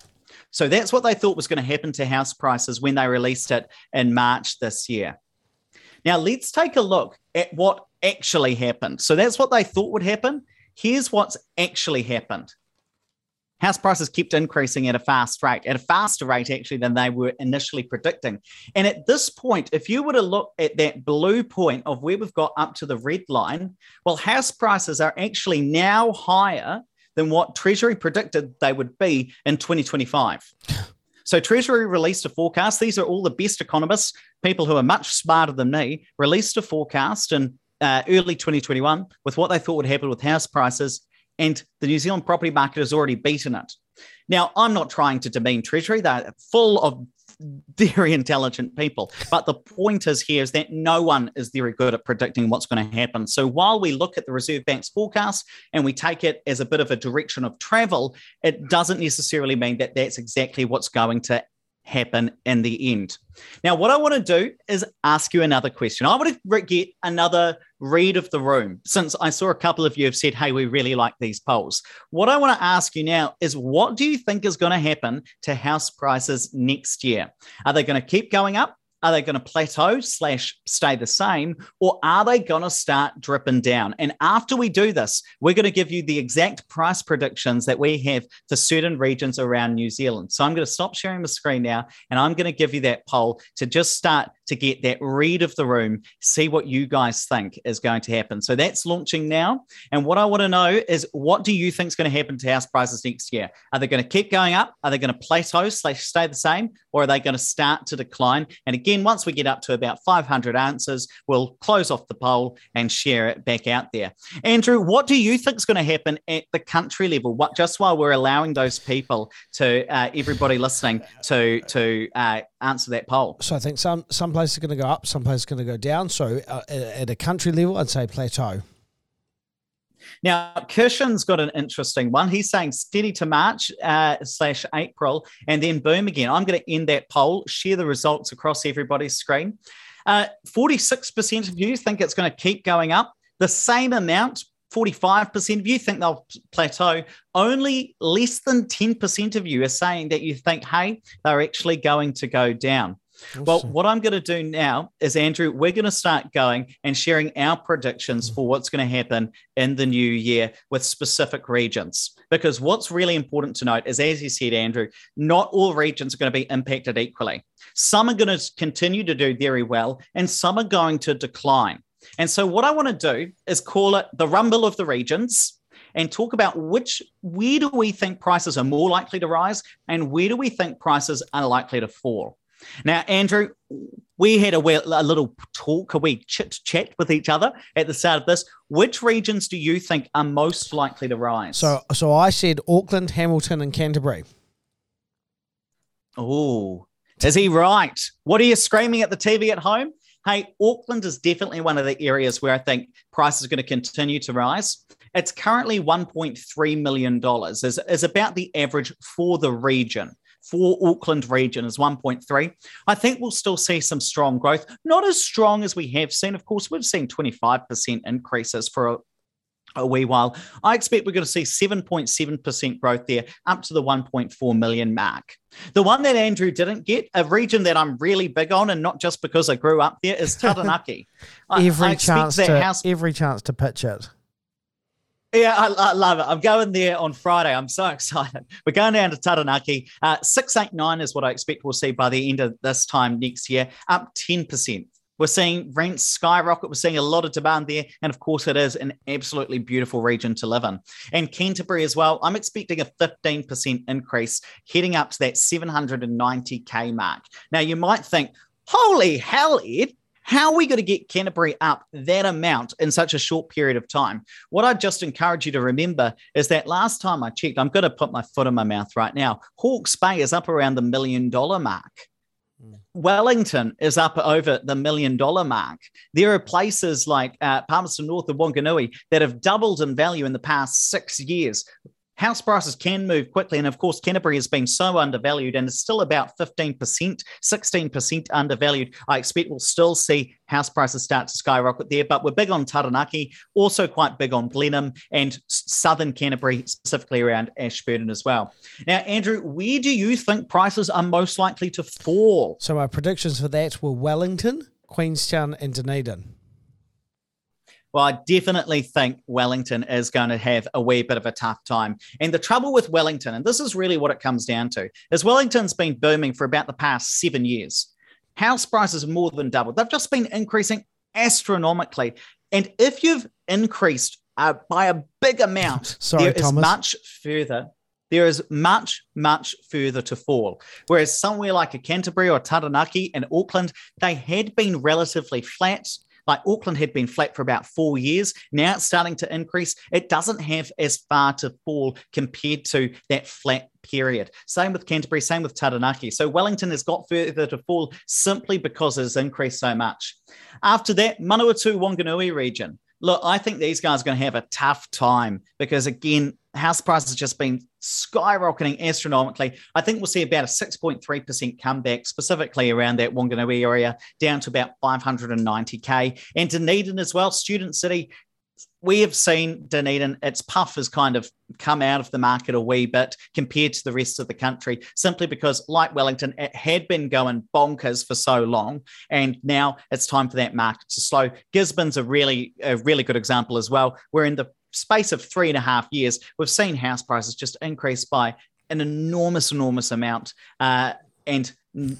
So that's what they thought was going to happen to house prices when they released it in March this year. Now, let's take a look at what actually happened. So that's what they thought would happen. Here's what's actually happened house prices kept increasing at a fast rate, at a faster rate actually than they were initially predicting. And at this point, if you were to look at that blue point of where we've got up to the red line, well, house prices are actually now higher than what Treasury predicted they would be in 2025. So Treasury released a forecast. These are all the best economists, people who are much smarter than me, released a forecast in uh, early 2021 with what they thought would happen with house prices and the New Zealand property market has already beaten it. Now, I'm not trying to demean Treasury, they're full of very intelligent people. But the point is here is that no one is very good at predicting what's going to happen. So while we look at the Reserve Bank's forecast and we take it as a bit of a direction of travel, it doesn't necessarily mean that that's exactly what's going to happen in the end. Now, what I want to do is ask you another question. I want to get another read of the room since I saw a couple of you have said, hey, we really like these polls. What I want to ask you now is what do you think is going to happen to house prices next year? Are they going to keep going up? Are they going to plateau slash stay the same, or are they going to start dripping down? And after we do this, we're going to give you the exact price predictions that we have for certain regions around New Zealand. So I'm going to stop sharing the screen now, and I'm going to give you that poll to just start to get that read of the room, see what you guys think is going to happen. So that's launching now. And what I want to know is what do you think is going to happen to house prices next year? Are they going to keep going up? Are they going to plateau slash stay the same? Or are they going to start to decline? And again, once we get up to about 500 answers, we'll close off the poll and share it back out there. Andrew, what do you think is going to happen at the country level? What just while we're allowing those people to uh, everybody listening to to uh, answer that poll? So I think some some places are going to go up, some places are going to go down. So uh, at a country level, I'd say plateau. Now, Kirshen's got an interesting one. He's saying steady to March uh, slash April and then boom again. I'm going to end that poll, share the results across everybody's screen. Uh, 46% of you think it's going to keep going up. The same amount, 45% of you think they'll plateau. Only less than 10% of you are saying that you think, hey, they're actually going to go down. Awesome. Well, what I'm going to do now is, Andrew, we're going to start going and sharing our predictions mm. for what's going to happen in the new year with specific regions. Because what's really important to note is, as you said, Andrew, not all regions are going to be impacted equally. Some are going to continue to do very well, and some are going to decline. And so, what I want to do is call it the rumble of the regions and talk about which where do we think prices are more likely to rise and where do we think prices are likely to fall now, Andrew, we had a, a little talk, a wee chit chat with each other at the start of this. Which regions do you think are most likely to rise? So, so I said Auckland, Hamilton, and Canterbury. Oh, is he right? What are you screaming at the TV at home? Hey, Auckland is definitely one of the areas where I think prices are going to continue to rise. It's currently $1.3 million, is, is about the average for the region for Auckland region is 1.3. I think we'll still see some strong growth, not as strong as we have seen. Of course, we've seen 25% increases for a, a wee while. I expect we're going to see 7.7% growth there, up to the 1.4 million mark. The one that Andrew didn't get, a region that I'm really big on, and not just because I grew up there, is Taranaki. every I chance to house- every chance to pitch it. Yeah, I, I, love it. I'm going there on Friday. I'm so excited. We're going down to Taranaki. Uh, 689 is what I expect we'll see by the end of this time next year, up 10%, We're seeing rents skyrocket. We're seeing a lot of demand there. And of course, it is an absolutely beautiful region to live in. And Canterbury as well, I'm expecting a 15% increase heading up to that 790K mark. Now, you might think, holy hell, Ed, how are we going to get Canterbury up that amount in such a short period of time? What I'd just encourage you to remember is that last time I checked, I'm going to put my foot in my mouth right now. Hawke's Bay is up around the million dollar mark. Hmm. Wellington is up over the million dollar mark. There are places like uh, Palmerston North and Wanganui that have doubled in value in the past six years house prices can move quickly. And of course, Canterbury has been so undervalued and is still about 15%, 16% undervalued. I expect we'll still see house prices start to skyrocket there, but we're big on Taranaki, also quite big on Blenheim and southern Canterbury, specifically around Ashburton as well. Now, Andrew, where do you think prices are most likely to fall? So, my predictions for that were Wellington, Queenstown, and Dunedin. Well, I definitely think Wellington is going to have a wee bit of a tough time. And the trouble with Wellington, and this is really what it comes down to, is Wellington's been booming for about the past seven years. House prices have more than doubled. They've just been increasing astronomically. And if you've increased uh, by a big amount, Sorry, there Thomas. much further. There is much, much further to fall. Whereas somewhere like a Canterbury or Taranaki and Auckland, they had been relatively flat like Auckland had been flat for about four years. Now it's starting to increase. It doesn't have as far to fall compared to that flat period. Same with Canterbury, same with Taranaki. So Wellington has got further to fall simply because it has increased so much. After that, Manawatu Wanganui region. Look, I think these guys are going to have a tough time because, again, house prices have just been skyrocketing astronomically. I think we'll see about a 6.3% comeback, specifically around that Wanganui area, down to about 590K. And Dunedin as well, Student City, we have seen Dunedin, its puff has kind of come out of the market a wee bit compared to the rest of the country, simply because, like Wellington, it had been going bonkers for so long, and now it's time for that market to slow. Gisborne's a really, a really good example as well. We're in the space of three and a half years, we've seen house prices just increase by an enormous, enormous amount. Uh, and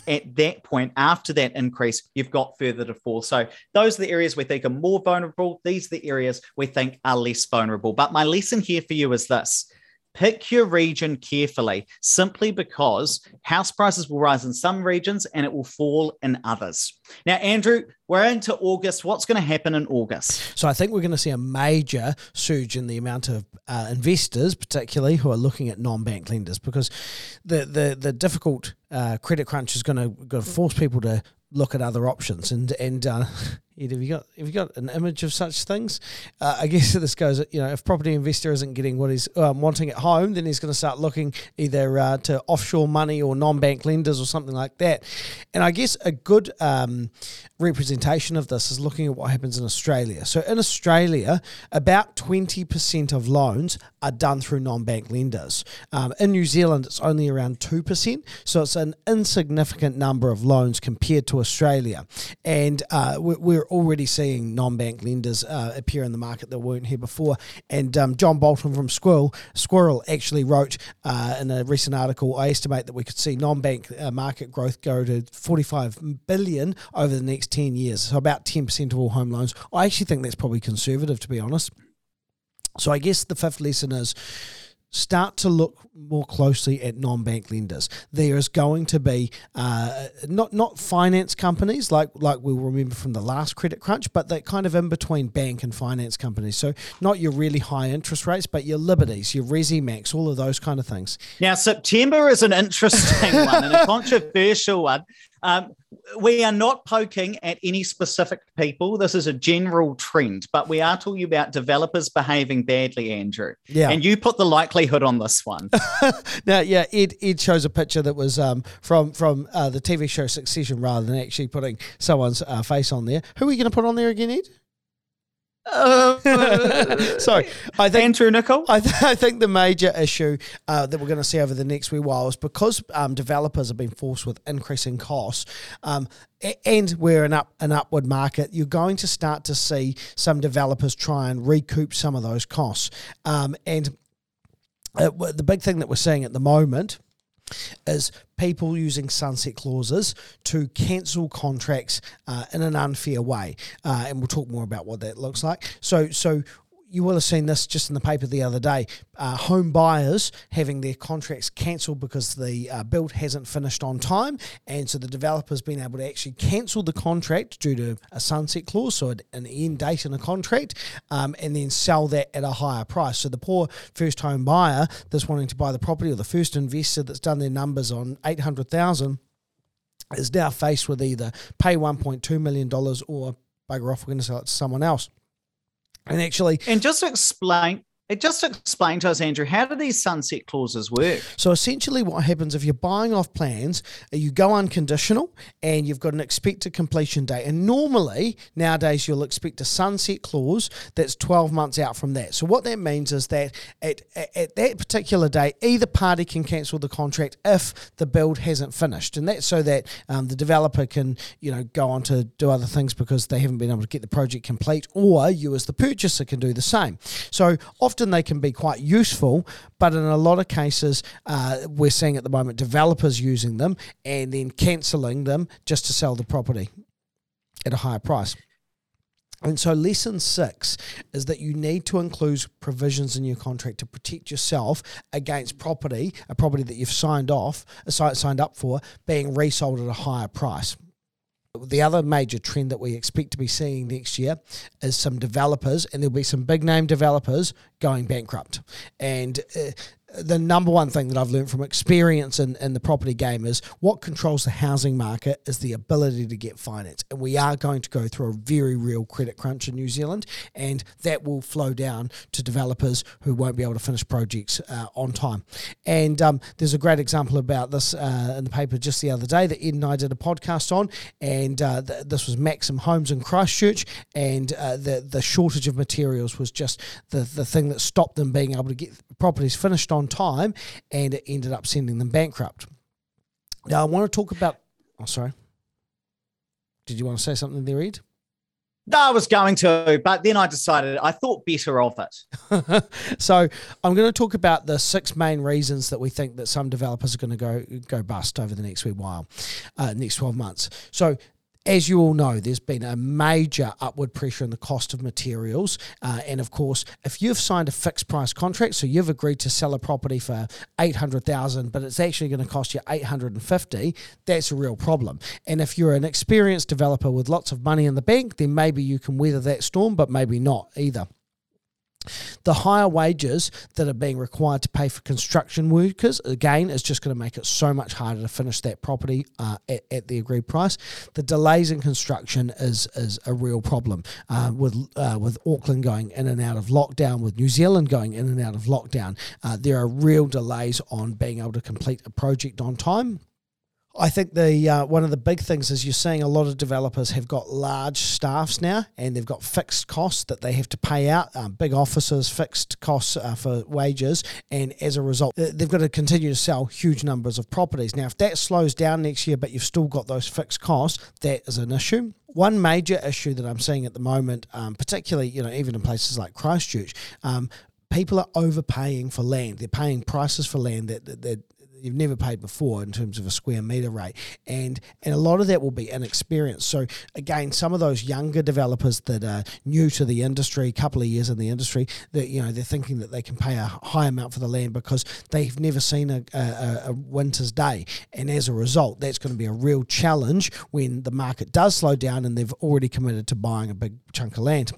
at that point, after that increase, you've got further to fall. So those are the areas we think are more vulnerable. These are the areas we think are less vulnerable. But my lesson here for you is this Pick your region carefully simply because house prices will rise in some regions and it will fall in others. Now, Andrew, we're into August. What's going to happen in August? So, I think we're going to see a major surge in the amount of uh, investors, particularly who are looking at non bank lenders, because the, the, the difficult uh, credit crunch is going to, going to force people to look at other options. And and uh, Ed, have you got have you got an image of such things? Uh, I guess this goes. You know, if property investor isn't getting what he's um, wanting at home, then he's going to start looking either uh, to offshore money or non-bank lenders or something like that. And I guess a good um, representation of this is looking at what happens in Australia. So in Australia, about twenty percent of loans are done through non-bank lenders. Um, in New Zealand, it's only around two percent. So it's an insignificant number of loans compared to Australia, and uh, we're already seeing non-bank lenders uh, appear in the market that weren't here before. And um, John Bolton from Squirrel Squirrel actually wrote uh, in a recent article, I estimate that we could see non-bank uh, market growth go to 45 billion over the next 10 years, so about 10% of all home loans. I actually think that's probably conservative, to be honest. So I guess the fifth lesson is start to look more closely at non-bank lenders. There is going to be uh, not not finance companies like like we'll remember from the last credit crunch, but that kind of in between bank and finance companies. So not your really high interest rates, but your Liberties, your Resimacs, all of those kind of things. Now September is an interesting one and a controversial one. Um, we are not poking at any specific people. This is a general trend, but we are talking about developers behaving badly, Andrew. Yeah. And you put the likelihood on this one. now, yeah, Ed, Ed shows a picture that was um, from from uh, the TV show Succession rather than actually putting someone's uh, face on there. Who are we going to put on there again, Ed? Uh, Sorry, I think Andrew Nicol. I, th- I think the major issue uh, that we're going to see over the next wee while is because um, developers have been forced with increasing costs, um, and we're an up an upward market. You're going to start to see some developers try and recoup some of those costs, um, and uh, the big thing that we're seeing at the moment is people using sunset clauses to cancel contracts uh, in an unfair way, uh, and we'll talk more about what that looks like. So, so you will have seen this just in the paper the other day. Uh, home buyers having their contracts cancelled because the uh, build hasn't finished on time, and so the developer's been able to actually cancel the contract due to a sunset clause, so an end date in a contract, um, and then sell that at a higher price. So the poor first home buyer that's wanting to buy the property, or the first investor that's done their numbers on eight hundred thousand, is now faced with either pay one point two million dollars or bugger off, we're going to sell it to someone else. And actually, and just to explain, it just explain to us, Andrew, how do these sunset clauses work? So essentially, what happens if you're buying off plans, uh, you go unconditional and you've got an expected completion date. And normally, nowadays, you'll expect a sunset clause that's 12 months out from that. So what that means is that at, at that particular date, either party can cancel the contract if the build hasn't finished. And that's so that um, the developer can, you know, go on to do other things because they haven't been able to get the project complete, or you as the purchaser can do the same. So often they can be quite useful, but in a lot of cases, uh, we're seeing at the moment developers using them and then cancelling them just to sell the property at a higher price. And so, lesson six is that you need to include provisions in your contract to protect yourself against property, a property that you've signed off, signed up for, being resold at a higher price. The other major trend that we expect to be seeing next year is some developers, and there'll be some big name developers going bankrupt. And uh, the number one thing that I've learned from experience in, in the property game is what controls the housing market is the ability to get finance. And we are going to go through a very real credit crunch in New Zealand, and that will flow down to developers who won't be able to finish projects uh, on time. And um, there's a great example about this uh, in the paper just the other day that Ed and I did a podcast on, and uh, th- this was Maxim Homes in Christchurch, and uh, the, the shortage of materials was just the, the thing that stopped them being able to get properties finished on time, and it ended up sending them bankrupt. Now, I want to talk about. Oh, sorry. Did you want to say something there, Ed? No, I was going to, but then I decided I thought better of it. so I'm going to talk about the six main reasons that we think that some developers are going to go go bust over the next wee while, uh, next 12 months. So as you all know, there's been a major upward pressure in the cost of materials. Uh, and of course, if you've signed a fixed price contract, so you've agreed to sell a property for 800,000, but it's actually going to cost you 850, that's a real problem. And if you're an experienced developer with lots of money in the bank, then maybe you can weather that storm, but maybe not either. The higher wages that are being required to pay for construction workers, again, is just going to make it so much harder to finish that property uh, at, at, the agreed price. The delays in construction is is a real problem uh, with uh, with Auckland going in and out of lockdown, with New Zealand going in and out of lockdown. Uh, there are real delays on being able to complete a project on time. I think the uh, one of the big things is you're seeing a lot of developers have got large staffs now, and they've got fixed costs that they have to pay out. Um, big offices, fixed costs uh, for wages, and as a result, they've got to continue to sell huge numbers of properties. Now, if that slows down next year, but you've still got those fixed costs, that is an issue. One major issue that I'm seeing at the moment, um, particularly you know even in places like Christchurch, um, people are overpaying for land. They're paying prices for land that, that, that you've never paid before in terms of a square meter rate, and and a lot of that will be inexperience. So again, some of those younger developers that are new to the industry, a couple of years in the industry, that you know they're thinking that they can pay a high amount for the land because they've never seen a, a, a winter's day, and as a result, that's going to be a real challenge when the market does slow down and they've already committed to buying a big chunk of land.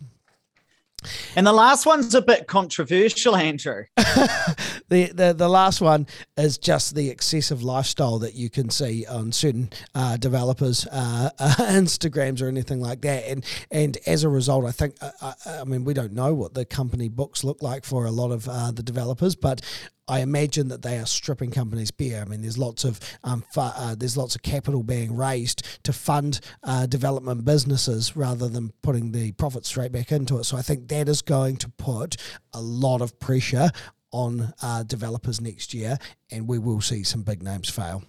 And the last one's a bit controversial, Andrew. the, the the last one is just the excessive lifestyle that you can see on certain uh, developers' uh, uh, Instagrams or anything like that, and and as a result, I think uh, uh, I mean we don't know what the company books look like for a lot of uh, the developers, but I imagine that they are stripping companies bare. I mean, there's lots of um, uh, there's lots of capital being raised to fund uh, development businesses rather than putting the profit straight back into it. So I think that is going to put a lot of pressure on uh, developers next year, and we will see some big names fail.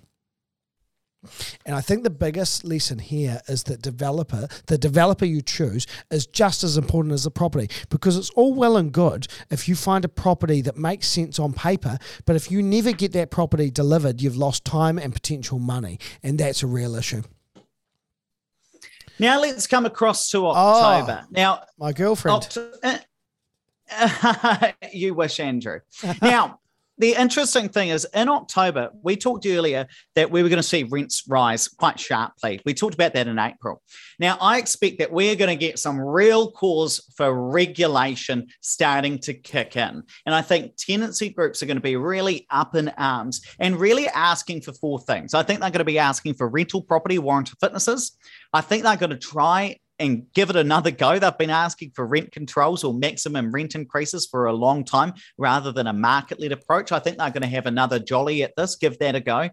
And I think the biggest lesson here is that developer, the developer you choose, is just as important as the property because it's all well and good if you find a property that makes sense on paper, but if you never get that property delivered, you've lost time and potential money, and that's a real issue. Now let's come across to ah, October. Oh, now, my girlfriend. Oct- you wish, Andrew. Now, the interesting thing is in October, we talked earlier that we were going to see rents rise quite sharply. We talked about that in April. Now, I expect that we're going to get some real cause for regulation starting to kick in. And I think tenancy groups are going to be really up in arms and really asking for four things. I think they're going to be asking for rental property warrant fitnesses. I think they're going to try and give it another go. They've been asking for rent controls or maximum rent increases for a long time rather than a market led approach. I think they're going to have another jolly at this, give that a go.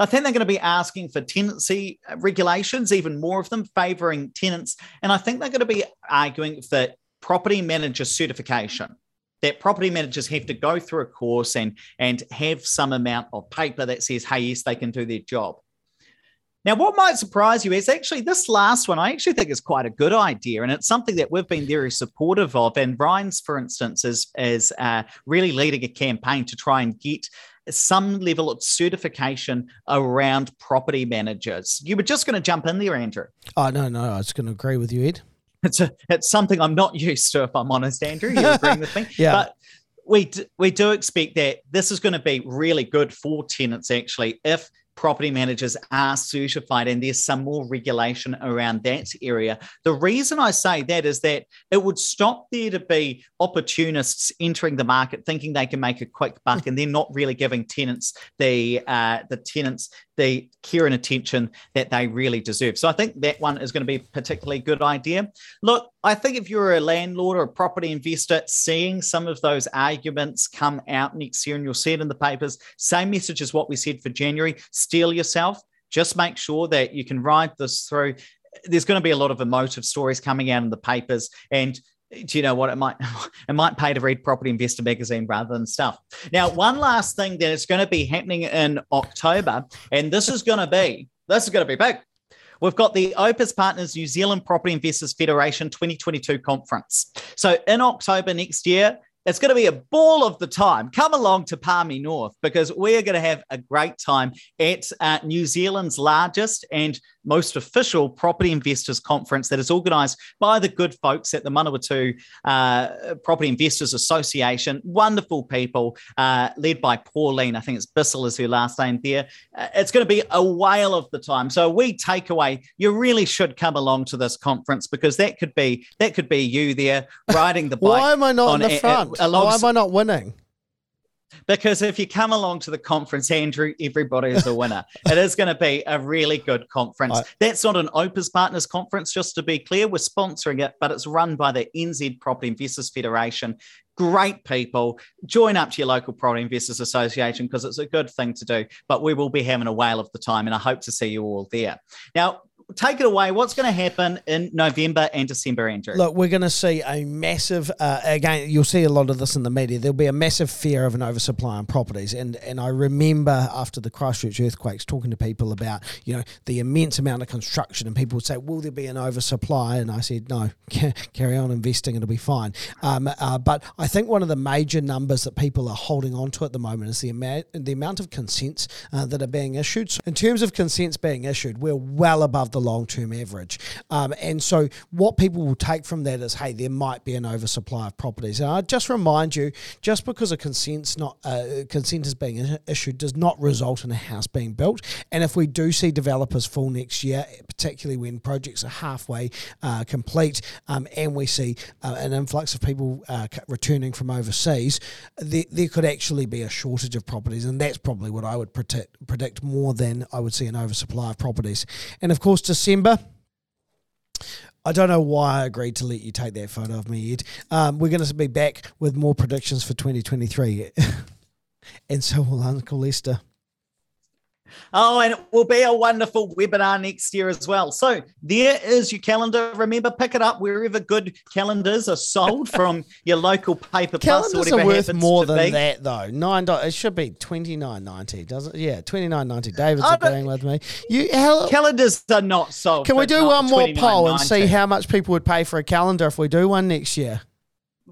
I think they're going to be asking for tenancy uh, regulations, even more of them favoring tenants. And I think they're going to be arguing for property manager certification that property managers have to go through a course and and have some amount of paper that says hey yes they can do their job now, what might surprise you is actually this last one, I actually think is quite a good idea. And it's something that we've been very supportive of. And REINZ, for instance, is, is uh, really leading a campaign to try and get some level of certification around property managers. You were just going to jump in there, Andrew. Oh, no, no, I was going to agree with you, Ed. It's, a, it's something I'm not used to, if I'm honest, Andrew. You're agreeing with me. yeah. But we, d- we do expect that this is going to be really good for tenants, actually, if property managers are certified and there's some more regulation around that area. The reason I say that is that it would stop there to be opportunists entering the market thinking they can make a quick buck and they're not really giving tenants the uh, the tenants the care and attention that they really deserve. So I think that one is going to be a particularly good idea. Look, I think if you're a landlord or a property investor, seeing some of those arguments come out next year, and you'll see it in the papers, same message as what we said for January steel yourself. Just make sure that you can ride this through. There's going to be a lot of emotive stories coming out in the papers, and do you know what it might it might pay to read property investor magazine rather than stuff now one last thing that is going to be happening in october and this is going to be this is going to be big we've got the Opes partners new zealand property investors federation 2022 conference. So in october next year it's going to be a ball of the time. Come along to Palmy North because we're going to have a great time at uh, New Zealand's largest and most official property investors conference that is organised by the good folks at the Manawatu uh, Property Investors Association. Wonderful people, uh, led by Pauline. I think it's Bissell is her last name there. Uh, it's going to be a whale of the time. So we take away. You really should come along to this conference because that could be that could be you there riding the bike. Why am I not in the front? Why am I not winning? because if you come along to the conference, Andrew, everybody is a winner. it is going to be a really good conference. That's not an Opes Partners conference, just to be clear. We're sponsoring it, but it's run by the NZ Property Investors Federation. Great people. Join up to your local Property Investors Association because it's a good thing to do. But we will be having a whale of the time, and I hope to see you all there. Now, take it away. What's going to happen in November and December, Andrew? Look, we're going to see a massive. Uh, again, you'll see a lot of this in the media. There'll be a massive fear of an oversupply on properties, and and I remember after the Christchurch earthquakes, talking to people about you know the immense amount of construction, and people would say, "Will there be an oversupply?" And I said, "No, carry on investing; it'll be fine." Um, uh, but I think one of the major numbers that people are holding on to at the moment is the amount the amount of consents uh, that are being issued. So in terms of consents being issued, we're well above the the long term average. Um, and so, what people will take from that is, hey, there might be an oversupply of properties. And I just remind you, just because a consent's not uh, consent is being issued does not result in a house being built. And if we do see developers fall next year, particularly when projects are halfway uh, complete, um, and we see uh, an influx of people uh, returning from overseas, there, there could actually be a shortage of properties, and that's probably what I would predict, predict more than I would see an oversupply of properties. And of course, December. I don't know why I agreed to let you take that photo of me, Ed. Um, we're going to be back with more predictions for 2023. and so will Uncle Lester. Oh, and it will be a wonderful webinar next year as well. So there is your calendar. Remember, pick it up wherever good calendars are sold from your local paper calendars plus or whatever are worth more than be. that though. Nine dollars. It should be twenty nine ninety, doesn't it? Yeah, twenty nine ninety. David's oh, agreeing with me. You hell, calendars are not sold. Can we do one more poll and see how much people would pay for a calendar if we do one next year?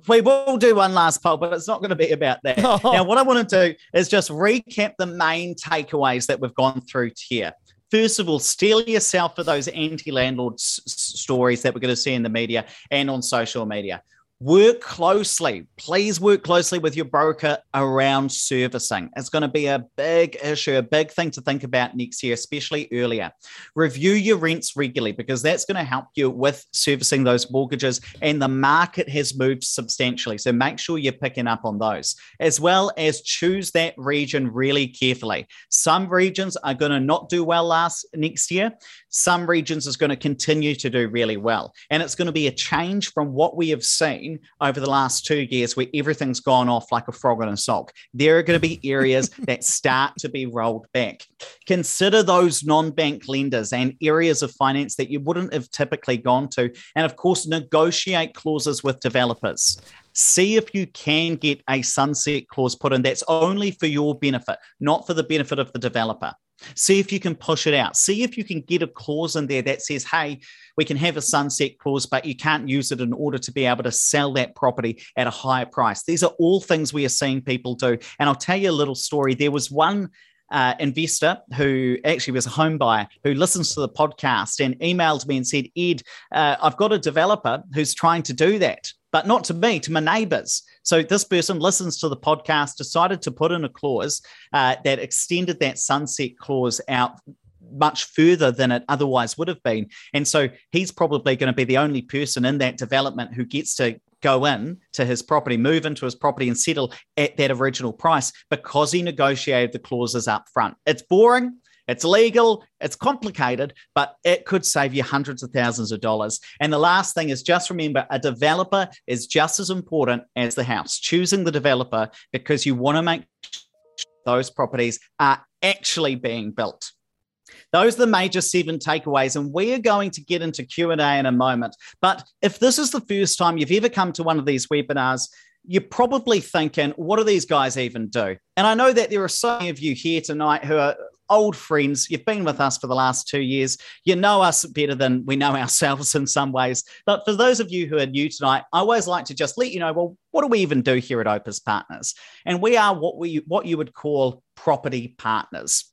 We will do one last poll, but it's not going to be about that. Now, what I want to do is just recap the main takeaways that we've gone through here. First of all, steel yourself for those anti landlord s- stories that we're going to see in the media and on social media work closely. Please work closely with your broker around servicing. It's going to be a big issue, a big thing to think about next year, especially earlier. Review your rents regularly because that's going to help you with servicing those mortgages. And the market has moved substantially. So make sure you're picking up on those, as well as choose that region really carefully. Some regions are going to not do well last next year. Some regions is going to continue to do really well. And it's going to be a change from what we have seen seen over the last two years where everything's gone off like a frog in a sock. There are going to be areas that start to be rolled back. Consider those non bank lenders and areas of finance that you wouldn't have typically gone to. And of course, negotiate clauses with developers see if you can get a sunset clause put in that's only for your benefit, not for the benefit of the developer. See if you can push it out. See if you can get a clause in there that says, hey, we can have a sunset clause, but you can't use it in order to be able to sell that property at a higher price. These are all things we are seeing people do. And I'll tell you a little story. There was one uh, investor who actually was a home buyer who listens to the podcast and emailed me and said, Ed, uh, I've got a developer who's trying to do that, but not to me, to my neighbors. So this person listens to the podcast, decided to put in a clause uh, that extended that sunset clause out much further than it otherwise would have been. And so he's probably going to be the only person in that development who gets to go in to his property, move into his property and settle at that original price because he negotiated the clauses up front. It's boring. It's legal, it's complicated, but it could save you hundreds of thousands of dollars. And the last thing is just remember a developer is just as important as the house. Choosing the developer because you want to make those properties are actually being built. Those are the major seven takeaways, and we are going to get into Q and A in a moment. But if this is the first time you've ever come to one of these webinars, you're probably thinking, what do these guys even do? And I know that there are so many of you here tonight who are old friends. You've been with us for the last two years. You know us better than we know ourselves in some ways. But for those of you who are new tonight, I always like to just let you know, well, what do we even do here at Opes Partners? And we are what we what you would call property partners.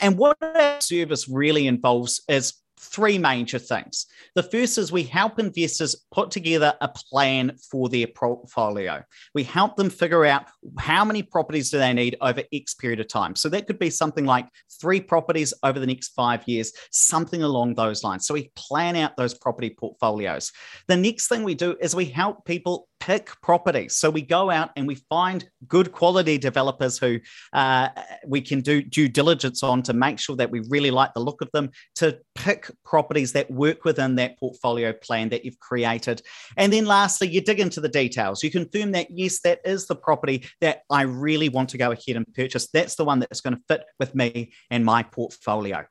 And what our service really involves is three major things. The first is we help investors put together a plan for their portfolio. We help them figure out how many properties do they need over X period of time. So that could be something like three properties over the next five years, something along those lines. So we plan out those property portfolios. The next thing we do is we help people pick properties. So we go out and we find good quality developers who uh, we can do due diligence on to make sure that we really like the look of them, to pick properties that work within that portfolio plan that you've created. And then lastly, you dig into the details. You confirm that, yes, that is the property that I really want to go ahead and purchase. That's the one that's going to fit with me and my portfolio.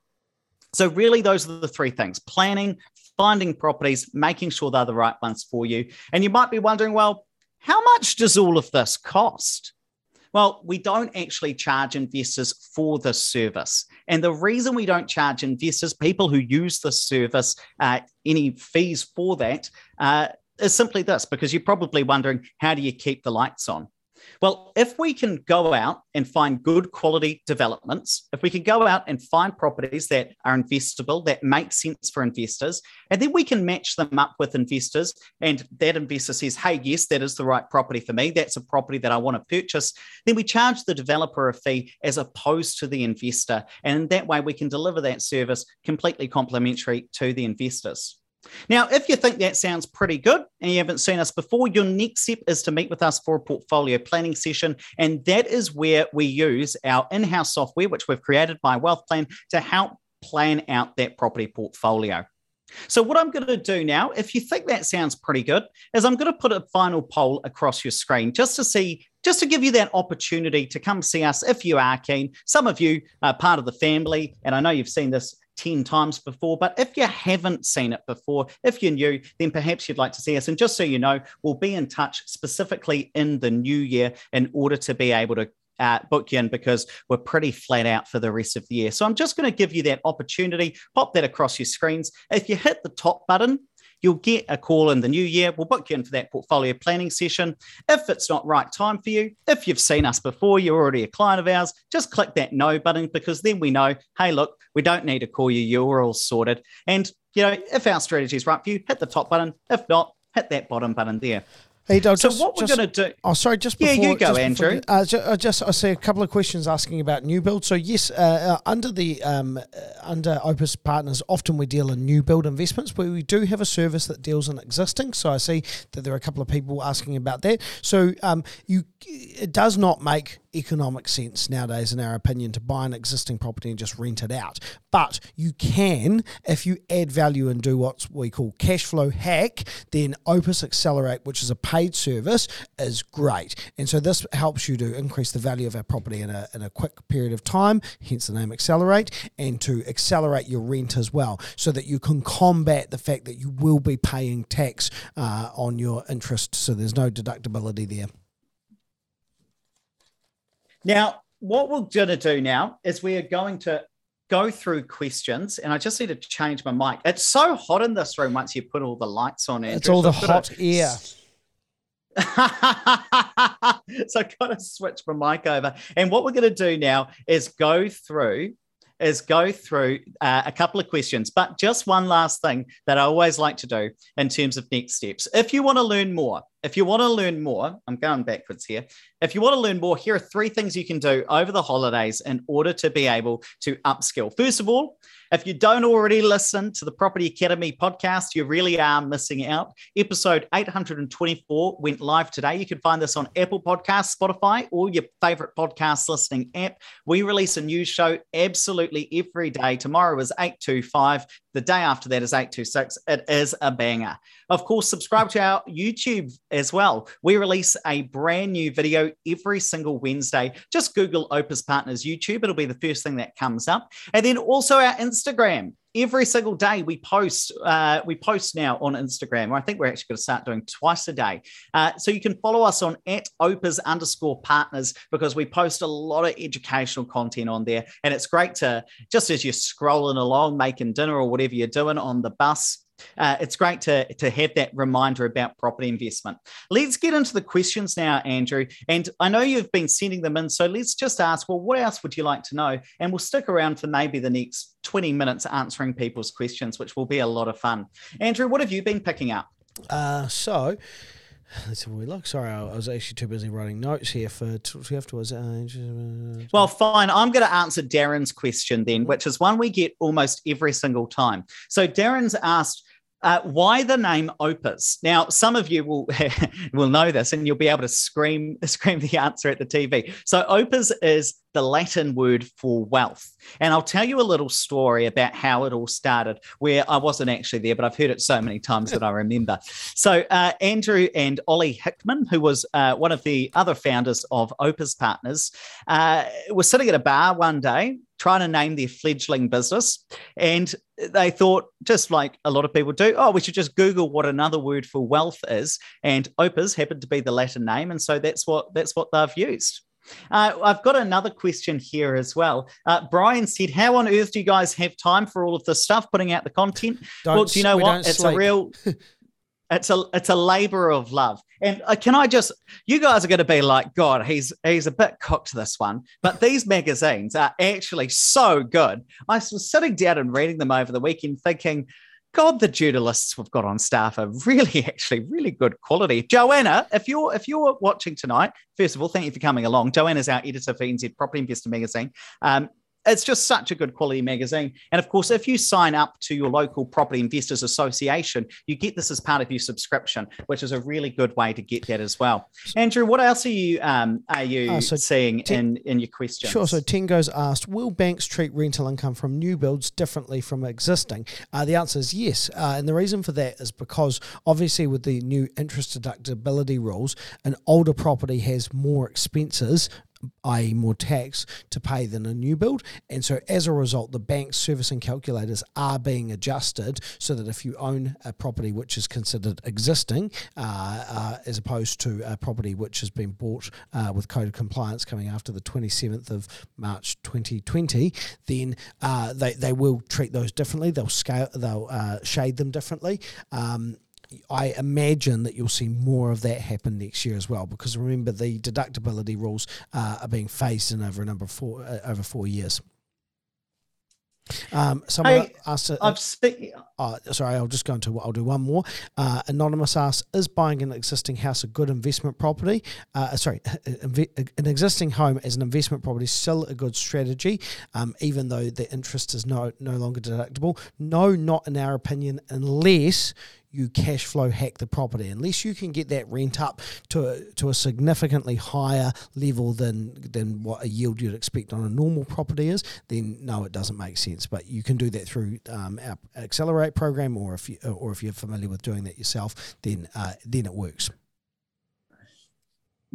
So, really, those are the three things planning, finding properties, making sure they're the right ones for you. And you might be wondering, well, how much does all of this cost? Well, we don't actually charge investors for this service. And the reason we don't charge investors, people who use this service, uh, any fees for that, uh, is simply this because you're probably wondering, how do you keep the lights on? Well, if we can go out and find good quality developments, if we can go out and find properties that are investable, that make sense for investors, and then we can match them up with investors, and that investor says, hey, yes, that is the right property for me. That's a property that I want to purchase. Then we charge the developer a fee as opposed to the investor. And that way we can deliver that service completely complimentary to the investors. Now, if you think that sounds pretty good and you haven't seen us before, your next step is to meet with us for a portfolio planning session. And that is where we use our in house software, which we've created by Wealthplan, to help plan out that property portfolio. So, what I'm going to do now, if you think that sounds pretty good, is I'm going to put a final poll across your screen just to see just to give you that opportunity to come see us if you are keen. Some of you are part of the family, and I know you've seen this 10 times before. But if you haven't seen it before, if you're new, then perhaps you'd like to see us. And just so you know, we'll be in touch specifically in the new year in order to be able to uh, book you in because we're pretty flat out for the rest of the year. So I'm just going to give you that opportunity. Pop that across your screens. If you hit the top button, You'll get a call in the new year. We'll book you in for that portfolio planning session. If it's not right time for you, if you've seen us before, you're already a client of ours, just click that no button because then we know, hey, look, we don't need to call you. You're all sorted. And, you know, if our strategy is right for you, hit the top button. If not, hit that bottom button there. Hey, so just, what we're going to do? Oh, sorry, just before, yeah, you go, Andrew. Before, uh, just, uh, just I see a couple of questions asking about new build. So yes, uh, uh, under the um, uh, under Opes Partners, often we deal in new build investments, but we do have a service that deals in existing. So I see that there are a couple of people asking about that. So um, you, it does not make economic sense nowadays, in our opinion, to buy an existing property and just rent it out. But you can, if you add value and do what we call cash flow hack, then Opes Accelerate, which is a paid service, is great. And so this helps you to increase the value of our property in a, in a quick period of time, hence the name Accelerate, and to accelerate your rent as well, so that you can combat the fact that you will be paying tax uh, on your interest. So there's no deductibility there. Now, what we're going to do now is we are going to go through questions, and I just need to change my mic. It's so hot in this room once you put all the lights on. Andrew. It's all so the hot to... air. so I've got to switch my mic over. And what we're going to do now is go through is go through uh, a couple of questions, but just one last thing that I always like to do in terms of next steps. If you want to learn more, if you want to learn more, I'm going backwards here. If you want to learn more, here are three things you can do over the holidays in order to be able to upskill. First of all, if you don't already listen to the Property Academy podcast, you really are missing out. Episode 824 went live today. You can find this on Apple Podcasts, Spotify, or your favorite podcast listening app. We release a new show absolutely every day. Tomorrow is 825. The day after that is 826. It is a banger. Of course, subscribe to our YouTube as well. We release a brand new video every single Wednesday. Just Google Opes Partners YouTube. It'll be the first thing that comes up. And then also our Instagram every single day we post uh, we post now on instagram i think we're actually going to start doing twice a day. Uh, so you can follow us on at opes underscore partners because we post a lot of educational content on there. And it's great to just as you're scrolling along making dinner or whatever you're doing on the bus uh, it's great to, to have that reminder about property investment. Let's get into the questions now, Andrew. And I know you've been sending them in. So let's just ask, well, what else would you like to know? And we'll stick around for maybe the next 20 minutes answering people's questions, which will be a lot of fun. Andrew, what have you been picking up? Uh, so, Let's have a look. Sorry, I was actually too busy writing notes here for to afterwards. Uh, well, fine. I'm going to answer Darren's question then, which is one we get almost every single time. So Darren's asked, uh, why the name Opes? Now, some of you will will know this, and you'll be able to scream scream the answer at the TV. So, Opes is the Latin word for wealth. And I'll tell you a little story about how it all started, where I wasn't actually there, but I've heard it so many times that I remember. So, uh, Andrew and Ollie Hickman, who was uh, one of the other founders of Opes Partners, uh, were sitting at a bar one day trying to name their fledgling business. And they thought, just like a lot of people do, oh, we should just Google what another word for wealth is. And Opes happened to be the Latin name. And so that's what that's what they've used. Uh, I've got another question here as well. Uh, Brian said, "How on earth do you guys have time for all of this stuff, putting out the content?" Don't, well, do you know what? It's sleep. a real, it's a it's a labor of love. And uh, can I just, you guys are going to be like, God, he's he's a bit cooked this one, but these magazines are actually so good. I was sitting down and reading them over the weekend, thinking God, the journalists we've got on staff are really, actually, really good quality. Joanna, if you're if you're watching tonight, first of all, thank you for coming along. Joanna's our editor for NZ Property Investor Magazine. Um, it's just such a good quality magazine. And of course, if you sign up to your local property investors association, you get this as part of your subscription, which is a really good way to get that as well. Andrew, what else are you um, are you uh, so seeing ten, in in your questions? Sure. So Tengo's asked, will banks treat rental income from new builds differently from existing? Uh, the answer is yes, uh, and the reason for that is because obviously with the new interest deductibility rules, an older property has more expenses i.e., more tax to pay than a new build. And so, as a result, the bank's servicing calculators are being adjusted so that if you own a property which is considered existing, uh, uh, as opposed to a property which has been bought uh, with code of compliance coming after the 27th of March 2020, then uh, they, they will treat those differently. They'll scale, they'll uh, shade them differently. Um, I imagine that you'll see more of that happen next year as well, because remember the deductibility rules uh, are being phased in over a number of four uh, over four years. Um, someone hey, asked. Uh, I've spe- oh, sorry, I'll just go into. I'll do one more. Uh, Anonymous asks: Is buying an existing house a good investment property? Uh, sorry, an existing home as an investment property still a good strategy, um, even though the interest is no no longer deductible. No, not in our opinion, unless you cash flow hack the property. Unless you can get that rent up to a, to a significantly higher level than than what a yield you'd expect on a normal property is, then no, it doesn't make sense. But you can do that through um, our Accelerate program, or if you or if you're familiar with doing that yourself, then uh, then it works.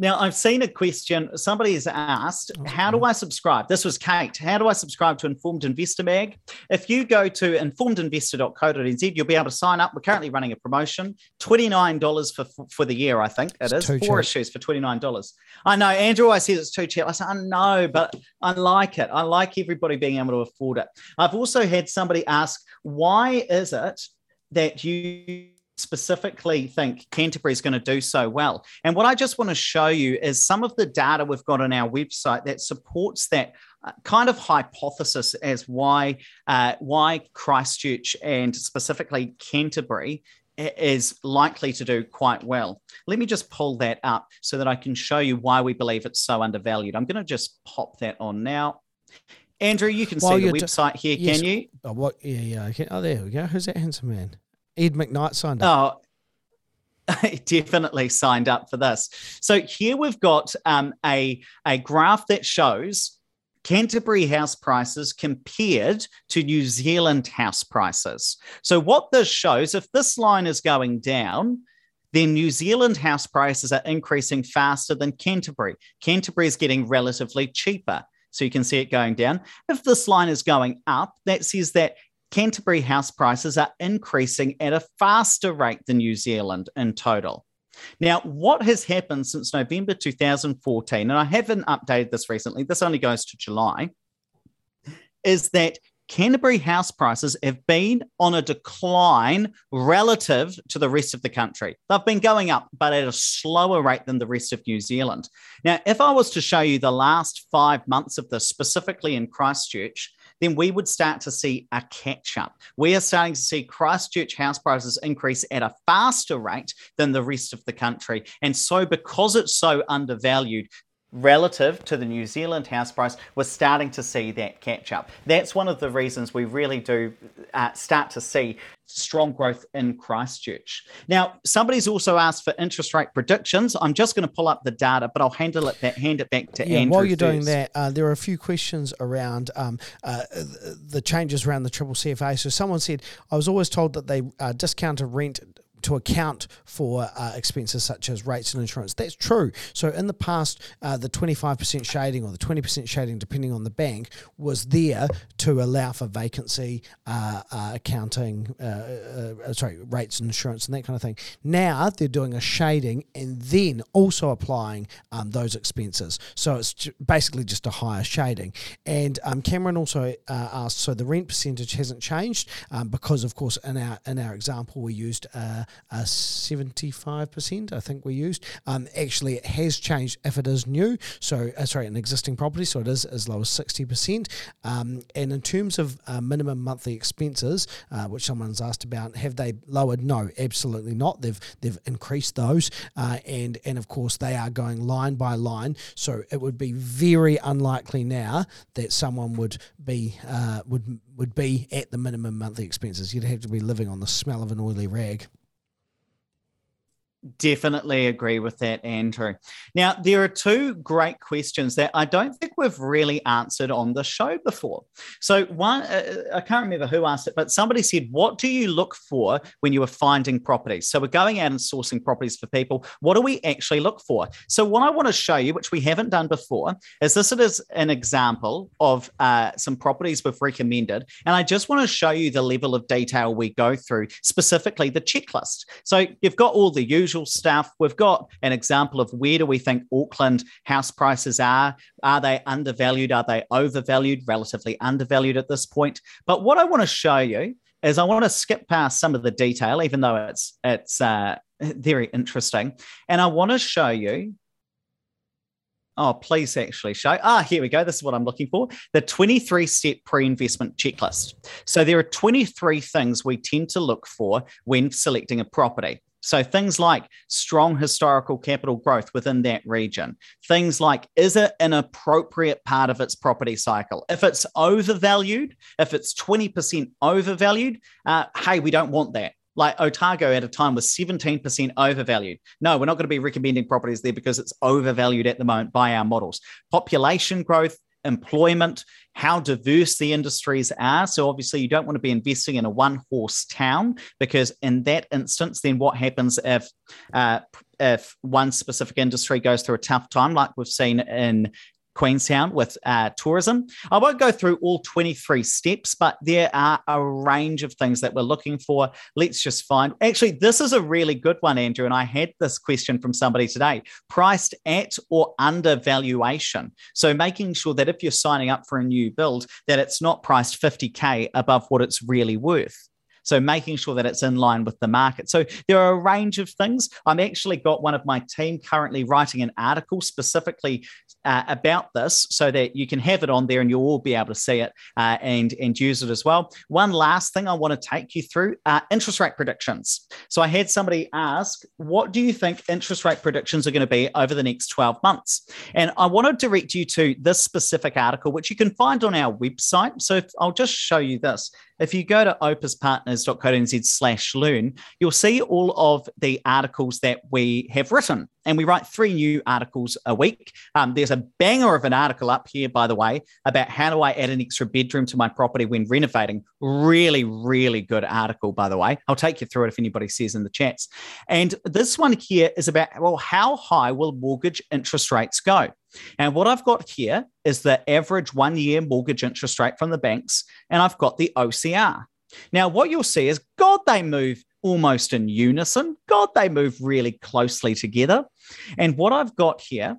Now, I've seen a question. Somebody has asked, okay. How do I subscribe? This was Kate. How do I subscribe to Informed Investor Mag? If you go to informedinvestor.co.nz, you'll be able to sign up. We're currently running a promotion $29 for, for the year, I think it it's is. Four cheap. issues for $29. I know. Andrew always says it's too cheap. I said, I know, but I like it. I like everybody being able to afford it. I've also had somebody ask, Why is it that you specifically think Canterbury is going to do so well. And what I just want to show you is some of the data we've got on our website that supports that uh, kind of hypothesis as why uh, why Christchurch and specifically Canterbury is likely to do quite well. Let me just pull that up so that I can show you why we believe it's so undervalued. I'm going to just pop that on now. Andrew, you can While see the website here, yes. can you? Oh, what? Yeah, yeah. Oh, there we go. Who's that handsome man? Ed McKnight signed up. Oh, definitely signed up for this. So here we've got um, a, a graph that shows Canterbury house prices compared to New Zealand house prices. So what this shows, if this line is going down, then New Zealand house prices are increasing faster than Canterbury. Canterbury is getting relatively cheaper. So you can see it going down. If this line is going up, that says that Canterbury house prices are increasing at a faster rate than New Zealand in total. Now, what has happened since November 2014, and I haven't updated this recently, this only goes to July, is that Canterbury house prices have been on a decline relative to the rest of the country. They've been going up, but at a slower rate than the rest of New Zealand. Now, if I was to show you the last five months of this, specifically in Christchurch, then we would start to see a catch up. We are starting to see Christchurch house prices increase at a faster rate than the rest of the country. And so, because it's so undervalued, relative to the New Zealand house price, we're starting to see that catch up. That's one of the reasons we really do uh, start to see strong growth in Christchurch. Now, somebody's also asked for interest rate predictions. I'm just going to pull up the data, but I'll handle it back, hand it back to yeah, Andrew. While you're first. doing that, uh, there are a few questions around um, uh, the changes around the CCCFA. So someone said, I was always told that they uh, discounted rent to account for uh, expenses such as rates and insurance. That's true. So in the past, uh, the 25% shading or the 20% shading, depending on the bank, was there to allow for vacancy, uh, uh accounting, uh, uh, sorry, rates and insurance and that kind of thing. Now they're doing a shading and then also applying um, those expenses. So it's basically just a higher shading. And um, Cameron also asked, so the rent percentage hasn't changed um, because, of course, in our in our example we used uh, 75%, I think we used. Um, actually, it has changed if it is new, so uh, sorry, an existing property, so it is as low as 60%. Um, and in terms of uh, minimum monthly expenses, uh, which someone's asked about, have they lowered? No, absolutely not. They've they've increased those, uh, and and of course they are going line by line. So it would be very unlikely now that someone would be uh, would would be at the minimum monthly expenses. You'd have to be living on the smell of an oily rag. Definitely agree with that, Andrew. Now, there are two great questions that I don't think we've really answered on the show before. So, one, uh, I can't remember who asked it, but somebody said, What do you look for when you are finding properties? So, we're going out and sourcing properties for people. What do we actually look for? So, what I want to show you, which we haven't done before, is this is an example of uh, some properties we've recommended. And I just want to show you the level of detail we go through, specifically the checklist. So, you've got all the usual usual stuff. We've got an example of where do we think Auckland house prices are? Are they undervalued? Are they overvalued? Relatively undervalued at this point. But what I want to show you is I want to skip past some of the detail, even though it's it's uh, very interesting, and I want to show you Oh, please actually show. Ah, here we go. This is what I'm looking for the 23 step pre investment checklist. So, there are 23 things we tend to look for when selecting a property. So things like strong historical capital growth within that region. Things like, is it an appropriate part of its property cycle? If it's overvalued, if it's 20% overvalued, uh, hey, we don't want that. Like Otago at a time was 17% overvalued. No, we're not going to be recommending properties there because it's overvalued at the moment by our models. Population growth, employment, how diverse the industries are. So, obviously, you don't want to be investing in a one horse town because, in that instance, then what happens if uh, if one specific industry goes through a tough time, like we've seen in Queenstown with uh, tourism. I won't go through all 23 steps, but there are a range of things that we're looking for. Let's just find. Actually, this is a really good one, Andrew. And I had this question from somebody today priced at or under valuation. So making sure that if you're signing up for a new build, that it's not priced 50K above what it's really worth. So making sure that it's in line with the market. So there are a range of things. I'm actually got one of my team currently writing an article specifically uh, about this so that you can have it on there and you'll all be able to see it uh, and, and use it as well. One last thing I want to take you through are interest rate predictions. So I had somebody ask, what do you think interest rate predictions are going to be over the next 12 months? And I want to direct you to this specific article, which you can find on our website. So I'll just show you this. If you go to opespartners.co.nz slash learn, you'll see all of the articles that we have written. And we write three new articles a week. Um, there's a banger of an article up here, by the way, about how do I add an extra bedroom to my property when renovating. Really, really good article, by the way. I'll take you through it if anybody says in the chats. And this one here is about, well, how high will mortgage interest rates go? And what I've got here is the average one year mortgage interest rate from the banks, and I've got the OCR. Now, what you'll see is, God, they move almost in unison. God, they move really closely together. And what I've got here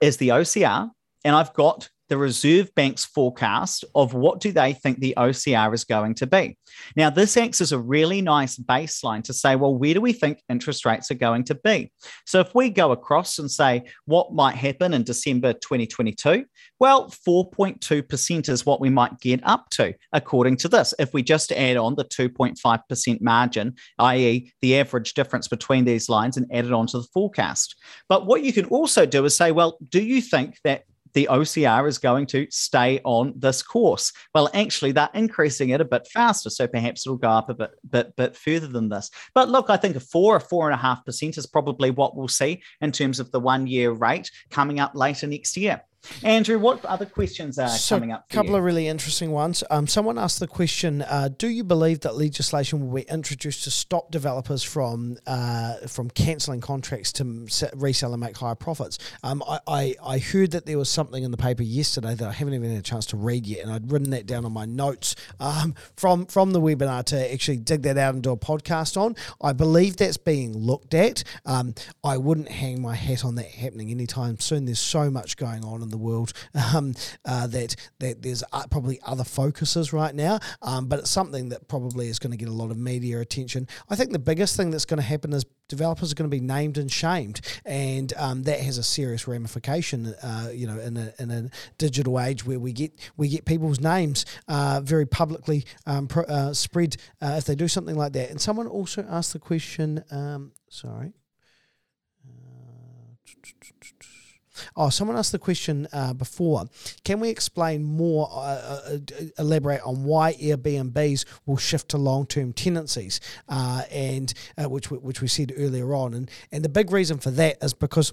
is the OCR, and I've got the Reserve Bank's forecast of what do they think the OCR is going to be. Now, this acts as a really nice baseline to say, well, where do we think interest rates are going to be? So if we go across and say what might happen in December 2022, well, 4.2% is what we might get up to, according to this. If we just add on the 2.5% margin, i.e., the average difference between these lines, and add it onto the forecast. But what you can also do is say, well, do you think that the OCR is going to stay on this course. Well, actually, they're increasing it a bit faster, so perhaps it'll go up a bit, bit, bit further than this. But look, I think a four or four and a half percent is probably what we'll see in terms of the one year rate coming up later next year. Andrew, what other questions are so coming up? A couple you? of really interesting ones. Um, someone asked the question: uh, Do you believe that legislation will be introduced to stop developers from uh, from cancelling contracts to resell and make higher profits? Um, I, I, I heard that there was something in the paper yesterday that I haven't even had a chance to read yet, and I'd written that down on my notes um, from from the webinar to actually dig that out and do a podcast on. I believe that's being looked at. Um, I wouldn't hang my hat on that happening anytime soon. There's so much going on in the world. Um, uh, that that there's uh, probably other focuses right now, um, but it's something that probably is going to get a lot of media attention. I think the biggest thing that's going to happen is developers are going to be named and shamed, and um, that has a serious ramification. Uh, you know, in a, in a digital age where we get we get people's names uh, very publicly um, pro, uh, spread uh, if they do something like that. And someone also asked the question. Um, sorry. Oh, someone asked the question uh, before. Can we explain more, uh, uh, elaborate on why Airbnbs will shift to long-term tenancies, uh, and uh, which which we said earlier on, and and the big reason for that is because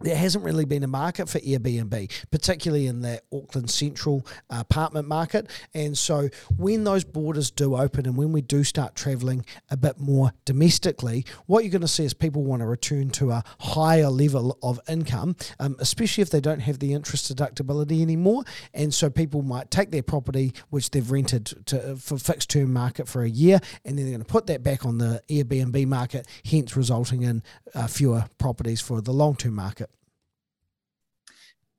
there hasn't really been a market for Airbnb, particularly in the Auckland Central apartment market. And so, when those borders do open and when we do start traveling a bit more domestically, what you're going to see is people want to return to a higher level of income, um, especially if they don't have the interest deductibility anymore. And so, people might take their property, which they've rented to, for fixed term market for a year, and then they're going to put that back on the Airbnb market, hence resulting in uh, fewer properties for the long term market.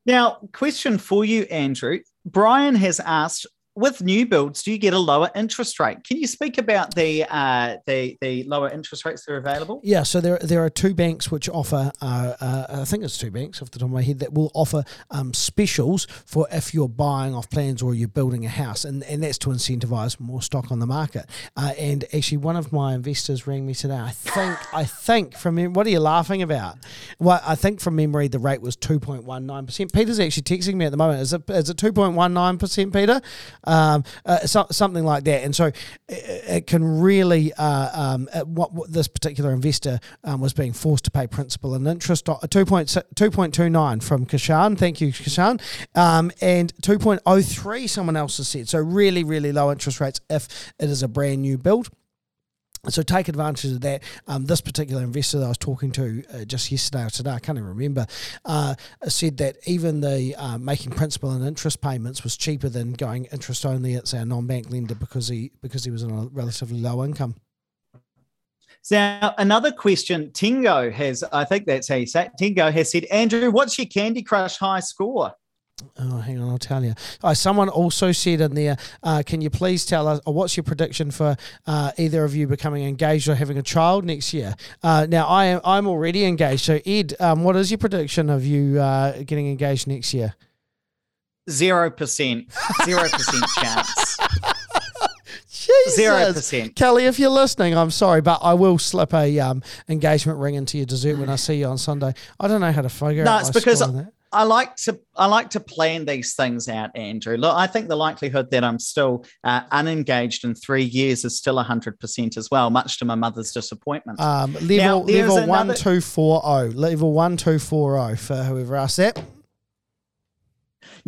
Now, question for you, Andrew. Brian has asked with new builds, do you get a lower interest rate? Can you speak about the uh, the the lower interest rates that are available? Yeah, so there there are two banks which offer, uh, uh, I think it's two banks off the top of my head that will offer um, specials for if you're buying off plans or you're building a house, and, and that's to incentivize more stock on the market. Uh, and actually, one of my investors rang me today. I think I think from what are you laughing about? Well, I think from memory the rate was two point one nine percent. Peter's actually texting me at the moment. Is it is it two point one nine percent, Peter? Um, uh, so, something like that. And so it, it can really, uh, um, what, what, this particular investor um, was being forced to pay principal and interest, 2.29 from Kashan. Thank you, Kashan. Um, and 2.03, someone else has said. So really, really low interest rates if it is a brand new build. So take advantage of that. Um, this particular investor that I was talking to uh, just yesterday or today, I can't even remember, uh, said that even the uh, making principal and interest payments was cheaper than going interest only at a non-bank lender because he because he was on a relatively low income. Now, another question Tingo has, I think that's how you say it, Tingo has said, Andrew, what's your Candy Crush high score? Oh, hang on, I'll tell you. Uh, someone also said in there, uh, can you please tell us, what's your prediction for uh, either of you becoming engaged or having a child next year? Uh, now, I am I'm already engaged. So, Ed, um, what is your prediction of you uh, getting engaged next year? Zero percent. Zero percent chance. Jesus. Zero percent. Kelly, if you're listening, I'm sorry, but I will slip a um, engagement ring into your dessert when I see you on Sunday. I don't know how to figure no, out. No, it's because I like to I like to plan these things out, Andrew. Look, I think the likelihood that I'm still uh, unengaged in three years is still hundred percent as well, much to my mother's disappointment. Um, level now, level another... one two four zero, oh. level one two four zero oh for whoever asked that.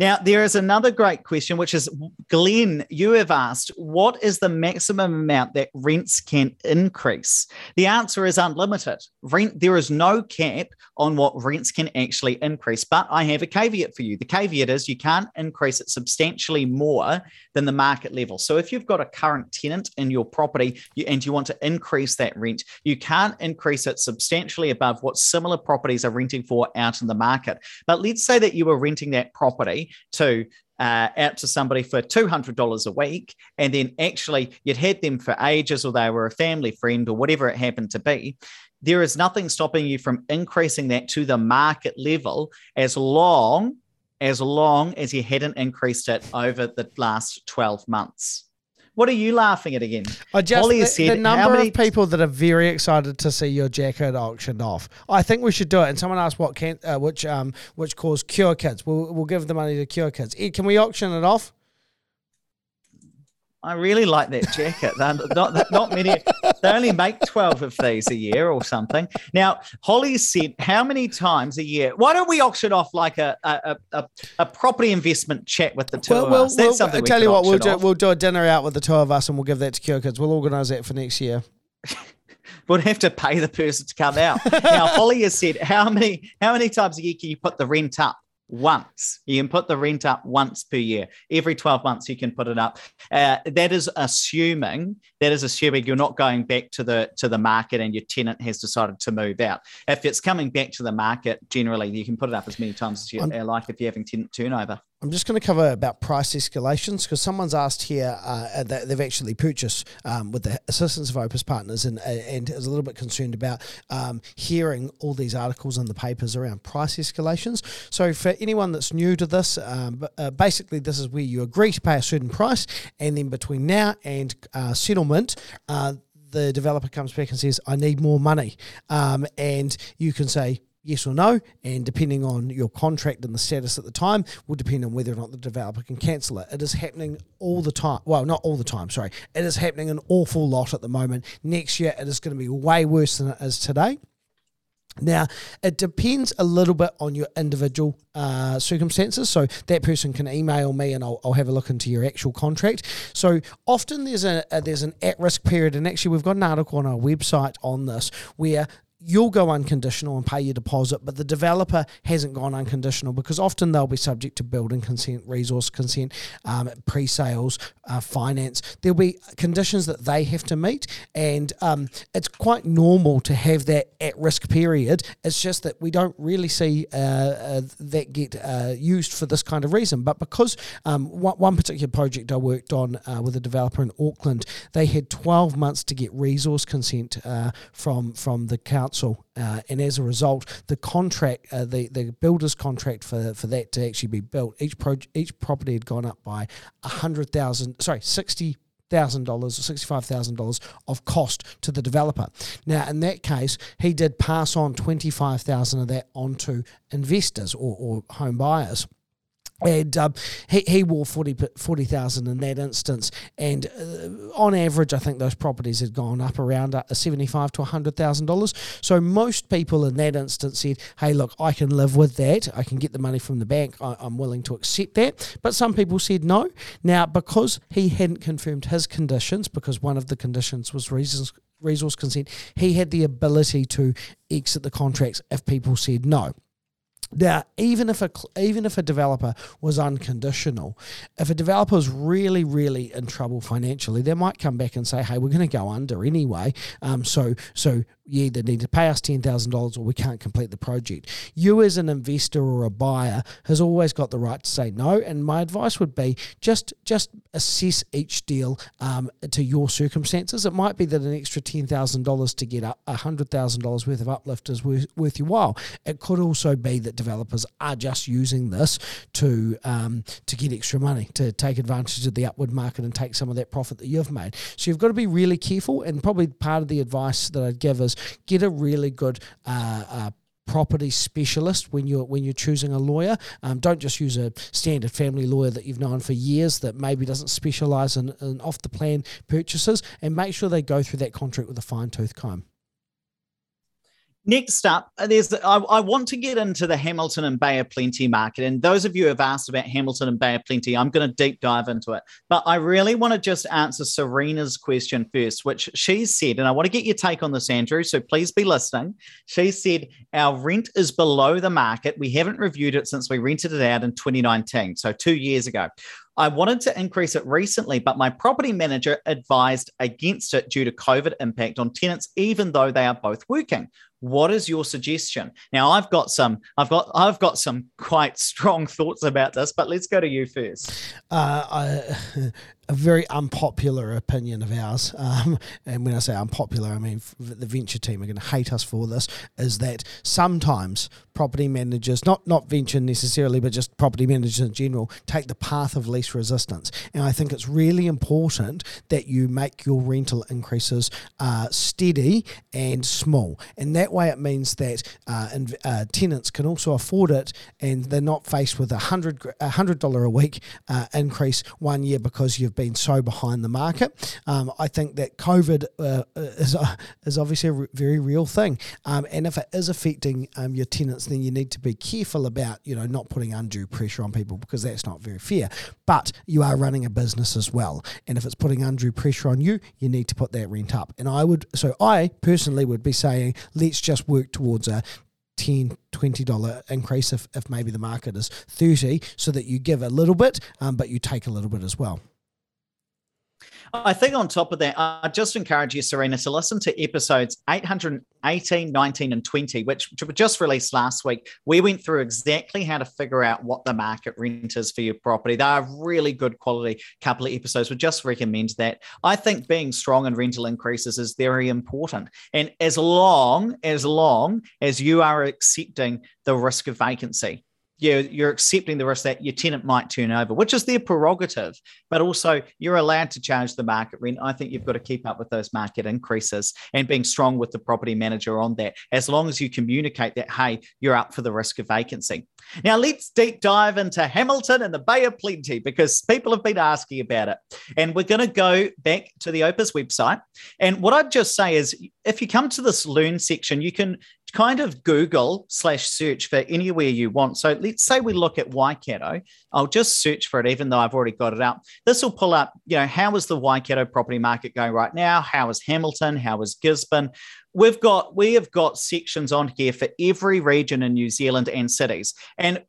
Now, there is another great question, which is Glenn, you have asked, what is the maximum amount that rents can increase? The answer is unlimited. Rent, there is no cap on what rents can actually increase. But I have a caveat for you. The caveat is you can't increase it substantially more than the market level. So if you've got a current tenant in your property and you want to increase that rent, you can't increase it substantially above what similar properties are renting for out in the market. But let's say that you were renting that property to uh, out to somebody for $200 a week, and then actually you'd had them for ages, or they were a family friend, or whatever it happened to be, there is nothing stopping you from increasing that to the market level as long as long as you hadn't increased it over the last 12 months. What are you laughing at again? I just the, said, the number many... of people that are very excited to see your jacket auctioned off. I think we should do it. And someone asked what can uh, which um which cause cure kids. We'll we'll give the money to cure kids. Ed, can we auction it off? I really like that jacket. not, not many, they only make 12 of these a year or something. Now, Holly said, How many times a year? Why don't we auction off like a, a, a, a property investment chat with the two well, of us? That's we'll, something I tell you what, we'll do, we'll do a dinner out with the two of us and we'll give that to Cure Kids. We'll organise that for next year. we'll have to pay the person to come out. now, Holly has said, How many how many times a year can you put the rent up? Once. You can put the rent up once per year. Every 12 months, you can put it up. Uh, that is assuming that is assuming you're not going back to the to the market and your tenant has decided to move out. If it's coming back to the market, generally you can put it up as many times as you I'm, like if you're having tenant turnover. I'm just going to cover about price escalations because someone's asked here uh, that they've actually purchased um, with the assistance of Opes Partners and and is a little bit concerned about um, hearing all these articles in the papers around price escalations. So for anyone that's new to this, um, uh, basically this is where you agree to pay a certain price, and then between now and uh, settlement. Uh, the developer comes back and says, I need more money. Um, and you can say, yes or no, and depending on your contract and the status at the time, will depend on whether or not the developer can cancel it. It is happening all the time. Well, not all the time, sorry. It is happening an awful lot at the moment. Next year, it is going to be way worse than it is today. Now, it depends a little bit on your individual uh, circumstances. So that person can email me, and I'll, I'll, have a look into your actual contract. So often there's a, a there's an at risk period, and actually we've got an article on our website on this where you'll go unconditional and pay your deposit, but the developer hasn't gone unconditional because often they'll be subject to building consent, resource consent, um, pre sales, uh, finance. There'll be conditions that they have to meet, and um, it's quite normal to have that at risk period. It's just that we don't really see uh, uh, that get uh, used for this kind of reason. But because um, one, particular project I worked on uh, with a developer in Auckland, they had 12 months to get resource consent uh, from, from the council council, uh, and as a result, the contract, uh, the the builder's contract for for that to actually be built, each pro- each property had gone up by a hundred thousand, sorry, sixty thousand dollars or sixty five thousand dollars of cost to the developer. Now, in that case, he did pass on twenty five thousand of that onto investors or, or home buyers and um, he, he wore 40,000 40, in that instance. And uh, on average, I think those properties had gone up around uh, 75 to $100,000. So most people in that instance said, hey, look, I can live with that. I can get the money from the bank. I, I'm willing to accept that. But some people said no. Now, because he hadn't confirmed his conditions, because one of the conditions was reasons, resource consent, he had the ability to exit the contracts if people said no. Now, even if a even if a developer was unconditional, if a developer is really really in trouble financially, they might come back and say, "Hey, we're going to go under anyway." Um, so so you either need to pay us $10,000 or we can't complete the project. You, as an investor or a buyer, has always got the right to say no. And my advice would be just just assess each deal um, to your circumstances. It might be that an extra $10,000 to get $100,000 worth of uplift is worth, worth your while. It could also be that developers are just using this to um, to get extra money, to take advantage of the upward market and take some of that profit that you've made. So you've got to be really careful. And probably part of the advice that I'd give is get a really good uh, uh, property specialist when you're when you're choosing a lawyer. Um, don't just use a standard family lawyer that you've known for years that maybe doesn't specialise in, in off the plan purchases, and make sure they go through that contract with a fine tooth comb. Next up, uh, there's I, I, want to get into the Hamilton and Bay of Plenty market. And those of you who have asked about Hamilton and Bay of Plenty, I'm going to deep dive into it. But I really want to just answer Serena's question first, which she said, and I want to get your take on this, Andrew. So please be listening. She said, Our rent is below the market. We haven't reviewed it since we rented it out in 2019, so two years ago. I wanted to increase it recently, but my property manager advised against it due to COVID impact on tenants, even though they are both working. What is your suggestion? Now, I've got some, I've got, I've got some quite strong thoughts about this, but let's go to you first. Uh, I, a very unpopular opinion of ours, um, and when I say unpopular, I mean the venture team are going to hate us for this. Is that sometimes property managers, not not venture necessarily, but just property managers in general, take the path of least resistance, and I think it's really important that you make your rental increases uh, steady and small, and that way it means that uh, uh, tenants can also afford it, and they're not faced with a hundred a hundred dollar a week uh, increase one year because you've been so behind the market. Um, I think that COVID uh, is, uh, is obviously a very real thing. Um, and if it is affecting um, your tenants, then you need to be careful about, you know, not putting undue pressure on people because that's not very fair. But you are running a business as well. And if it's putting undue pressure on you, you need to put that rent up. And I would, so I personally would be saying, let's just work towards a 10 $20 increase if, if maybe the market is 30 so that you give a little bit, um, but you take a little bit as well. I think on top of that, I just encourage you, Serena, to listen to episodes 818, 19, and 20, which, were just released last week. We went through exactly how to figure out what the market rent is for your property. They are really good quality couple of episodes. We just recommend that. I think being strong in rental increases is very important. And as long, as long as you are accepting the risk of vacancy, you're, you're accepting the risk that your tenant might turn over, which is their prerogative, but also you're allowed to charge the market rent. I think you've got to keep up with those market increases and being strong with the property manager on that, as long as you communicate that, hey, you're up for the risk of vacancy. Now, let's deep dive into Hamilton and the Bay of Plenty because people have been asking about it. And we're going to go back to the Opes website. And what I'd just say is if you come to this Learn section, you can kind of Google slash search for anywhere you want. So let's say we look at Waikato. I'll just search for it, even though I've already got it out. This will pull up, you know, how is the Waikato property market going right now? How is Hamilton? How is Gisborne? We've got we have got sections on here for every region in New Zealand and cities. And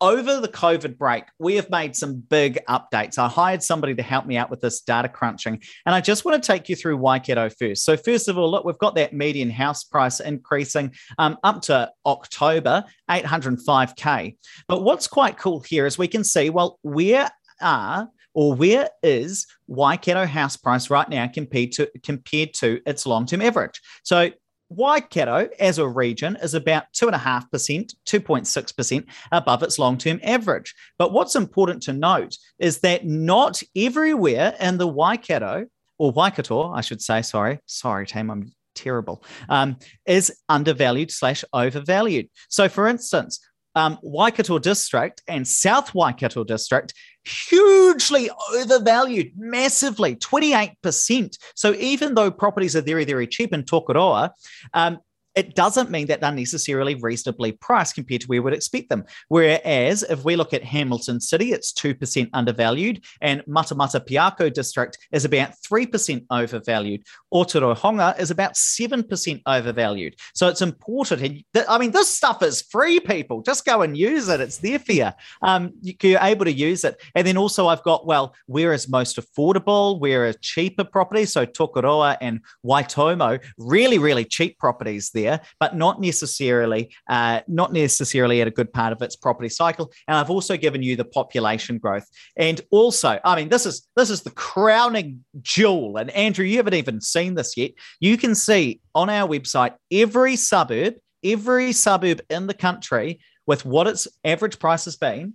over the COVID break, we have made some big updates. I hired somebody to help me out with this data crunching, and I just want to take you through Waikato first. So first of all, look, we've got that median house price increasing um, up to October, 805k. But what's quite cool here is we can see well where are or where is Waikato house price right now compared to compared to its long-term average? So Waikato as a region is about 2.5%, 2.6% above its long term average. But what's important to note is that not everywhere in the Waikato, or Waikato, I should say, sorry, sorry, team, I'm terrible, um, is undervalued slash overvalued. So, for instance, um, Waikato District and South Waikato District hugely overvalued, massively, 28%. So even though properties are very, very cheap in Tokoroa, um, it doesn't mean that they're necessarily reasonably priced compared to where we'd expect them. Whereas if we look at Hamilton City, it's 2% undervalued, and Matamata Piako district is about 3% overvalued. Otorohanga is about 7% overvalued. So it's important. I mean, this stuff is free, people. Just go and use it. It's there for you. Um, you're able to use it. And then also, I've got, well, where is most affordable? Where are cheaper properties? So Tokoroa and Waitomo, really, really cheap properties there there, but not necessarily uh, not necessarily at a good part of its property cycle. And I've also given you the population growth, and also, I mean, this is this is the crowning jewel. And Andrew, you haven't even seen this yet. You can see on our website every suburb, every suburb in the country with what its average price has been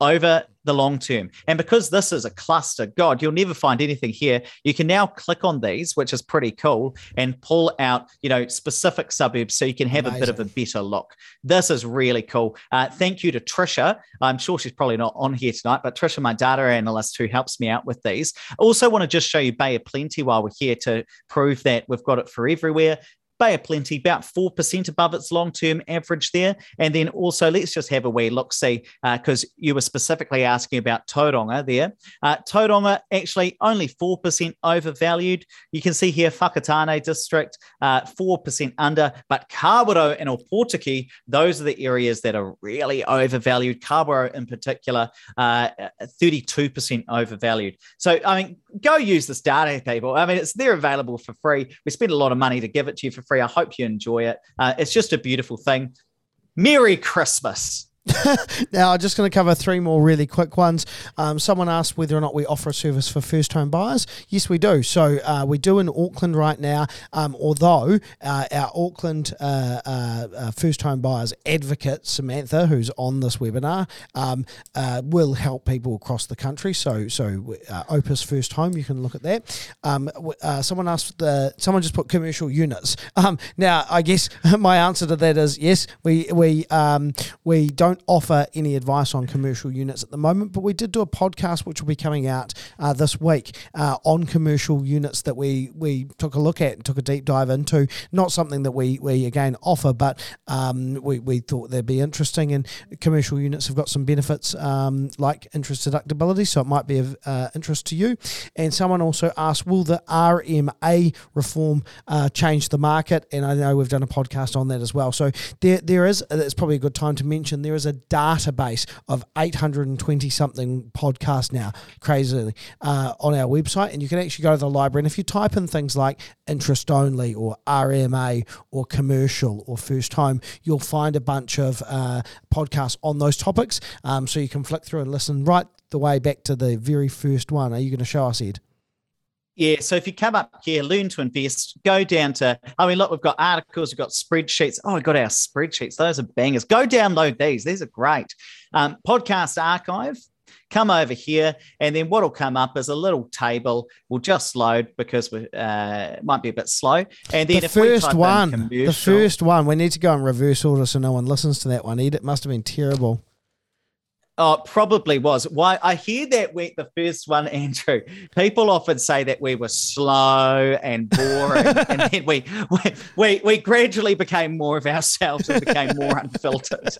over the long term. And because this is a cluster, God, you'll never find anything here. You can now click on these, which is pretty cool, and pull out, you know, specific suburbs so you can have Amazing. a bit of a better look. This is really cool. Uh, thank you to Trisha. I'm sure she's probably not on here tonight, but Trisha, my data analyst who helps me out with these. Also want to just show you Bay of Plenty while we're here to prove that we've got it for everywhere. Bay of Plenty, about 4% above its long term average there. And then also, let's just have a wee look see, because uh, you were specifically asking about Tauranga there. Uh, Tauranga actually only 4% overvalued. You can see here, Whakatane district, uh, 4% under, but Kawerau and Opotiki, those are the areas that are really overvalued. Kawerau in particular, uh, 32% overvalued. So, I mean, go use this data, people. I mean, it's there available for free. We spend a lot of money to give it to you for free. I hope you enjoy it. Uh, it's just a beautiful thing. Merry Christmas. now, I'm just going to cover three more really quick ones. Um, someone asked whether or not we offer a service for first home buyers. Yes, we do. So uh, we do in Auckland right now, um, although uh, our Auckland uh, uh, uh first home buyers advocate, Samantha, who's on this webinar, um, uh, will help people across the country. So, so Opes First Home, you can look at that. Um, someone asked, the, someone just put commercial units. Um, now, I guess my answer to that is yes, we, we, um, we don't don't offer any advice on commercial units at the moment, but we did do a podcast which will be coming out uh, this week uh, on commercial units that we we took a look at and took a deep dive into. Not something that we we again offer, but um, we we thought they'd be interesting. And commercial units have got some benefits um, like interest deductibility, so it might be of uh, interest to you. And someone also asked, will the RMA reform uh, change the market? And I know we've done a podcast on that as well. So there there is it's probably a good time to mention there is a database of 820 something podcasts now, crazily, uh, on our website. And you can actually go to the library. And if you type in things like interest only or RMA or commercial or first home, you'll find a bunch of uh, podcasts on those topics. Um, so you can flick through and listen right the way back to the very first one. Are you going to show us, Ed? Yeah, so if you come up here, learn to invest, go down to, I mean, look, we've got articles, we've got spreadsheets. Oh, we've got our spreadsheets. Those are bangers. Go download these. These are great. Um, podcast archive, come over here, and then what'll come up is a little table. We'll just load because we uh, might be a bit slow. And then the first one, the first one, we need to go in reverse order so no one listens to that one. It must have been terrible. Oh, probably was. Why I hear that we the first one, Andrew. People often say that we were slow and boring, and then we, we we we gradually became more of ourselves and became more unfiltered.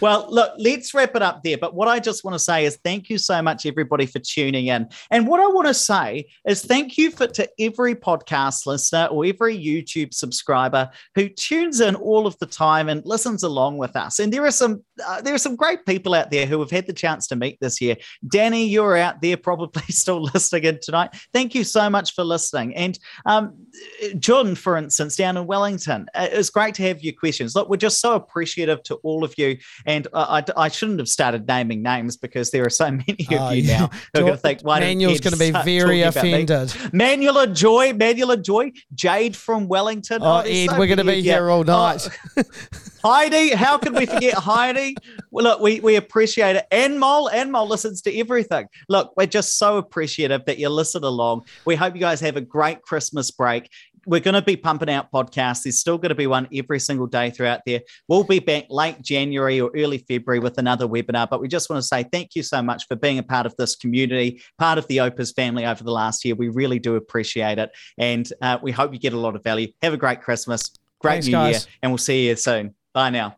well, look, let's wrap it up there. But what I just want to say is thank you so much, everybody, for tuning in. And what I want to say is thank you for to every podcast listener or every YouTube subscriber who tunes in all of the time and listens along with us. And there are some uh, there are some great people out there who have had the chance to meet this year. Danny, you're out there probably still listening in tonight. Thank you so much for listening. And um, John, for instance, down in Wellington, uh, it's great to have your questions. Look, we're just so appreciative to all of you. And I, I, I shouldn't have started naming names because there are so many of uh, you now who are going to think, why Manuel's going to be very offended. Manuel Joy, Manuel Joy, Jade from Wellington. Oh, oh Ed, so we're going to be here all night. Oh, Heidi, how can we forget Heidi? Well, look, we, we appreciate it. And Mol, and Mol listens to everything. Look, we're just so appreciative that you listen along. We hope you guys have a great Christmas break. We're going to be pumping out podcasts. There's still going to be one every single day throughout there. We'll be back late January or early February with another webinar. But we just want to say thank you so much for being a part of this community, part of the Opes family over the last year. We really do appreciate it. And uh, we hope you get a lot of value. Have a great Christmas, great Thanks, new guys. year, and we'll see you soon. Bye now.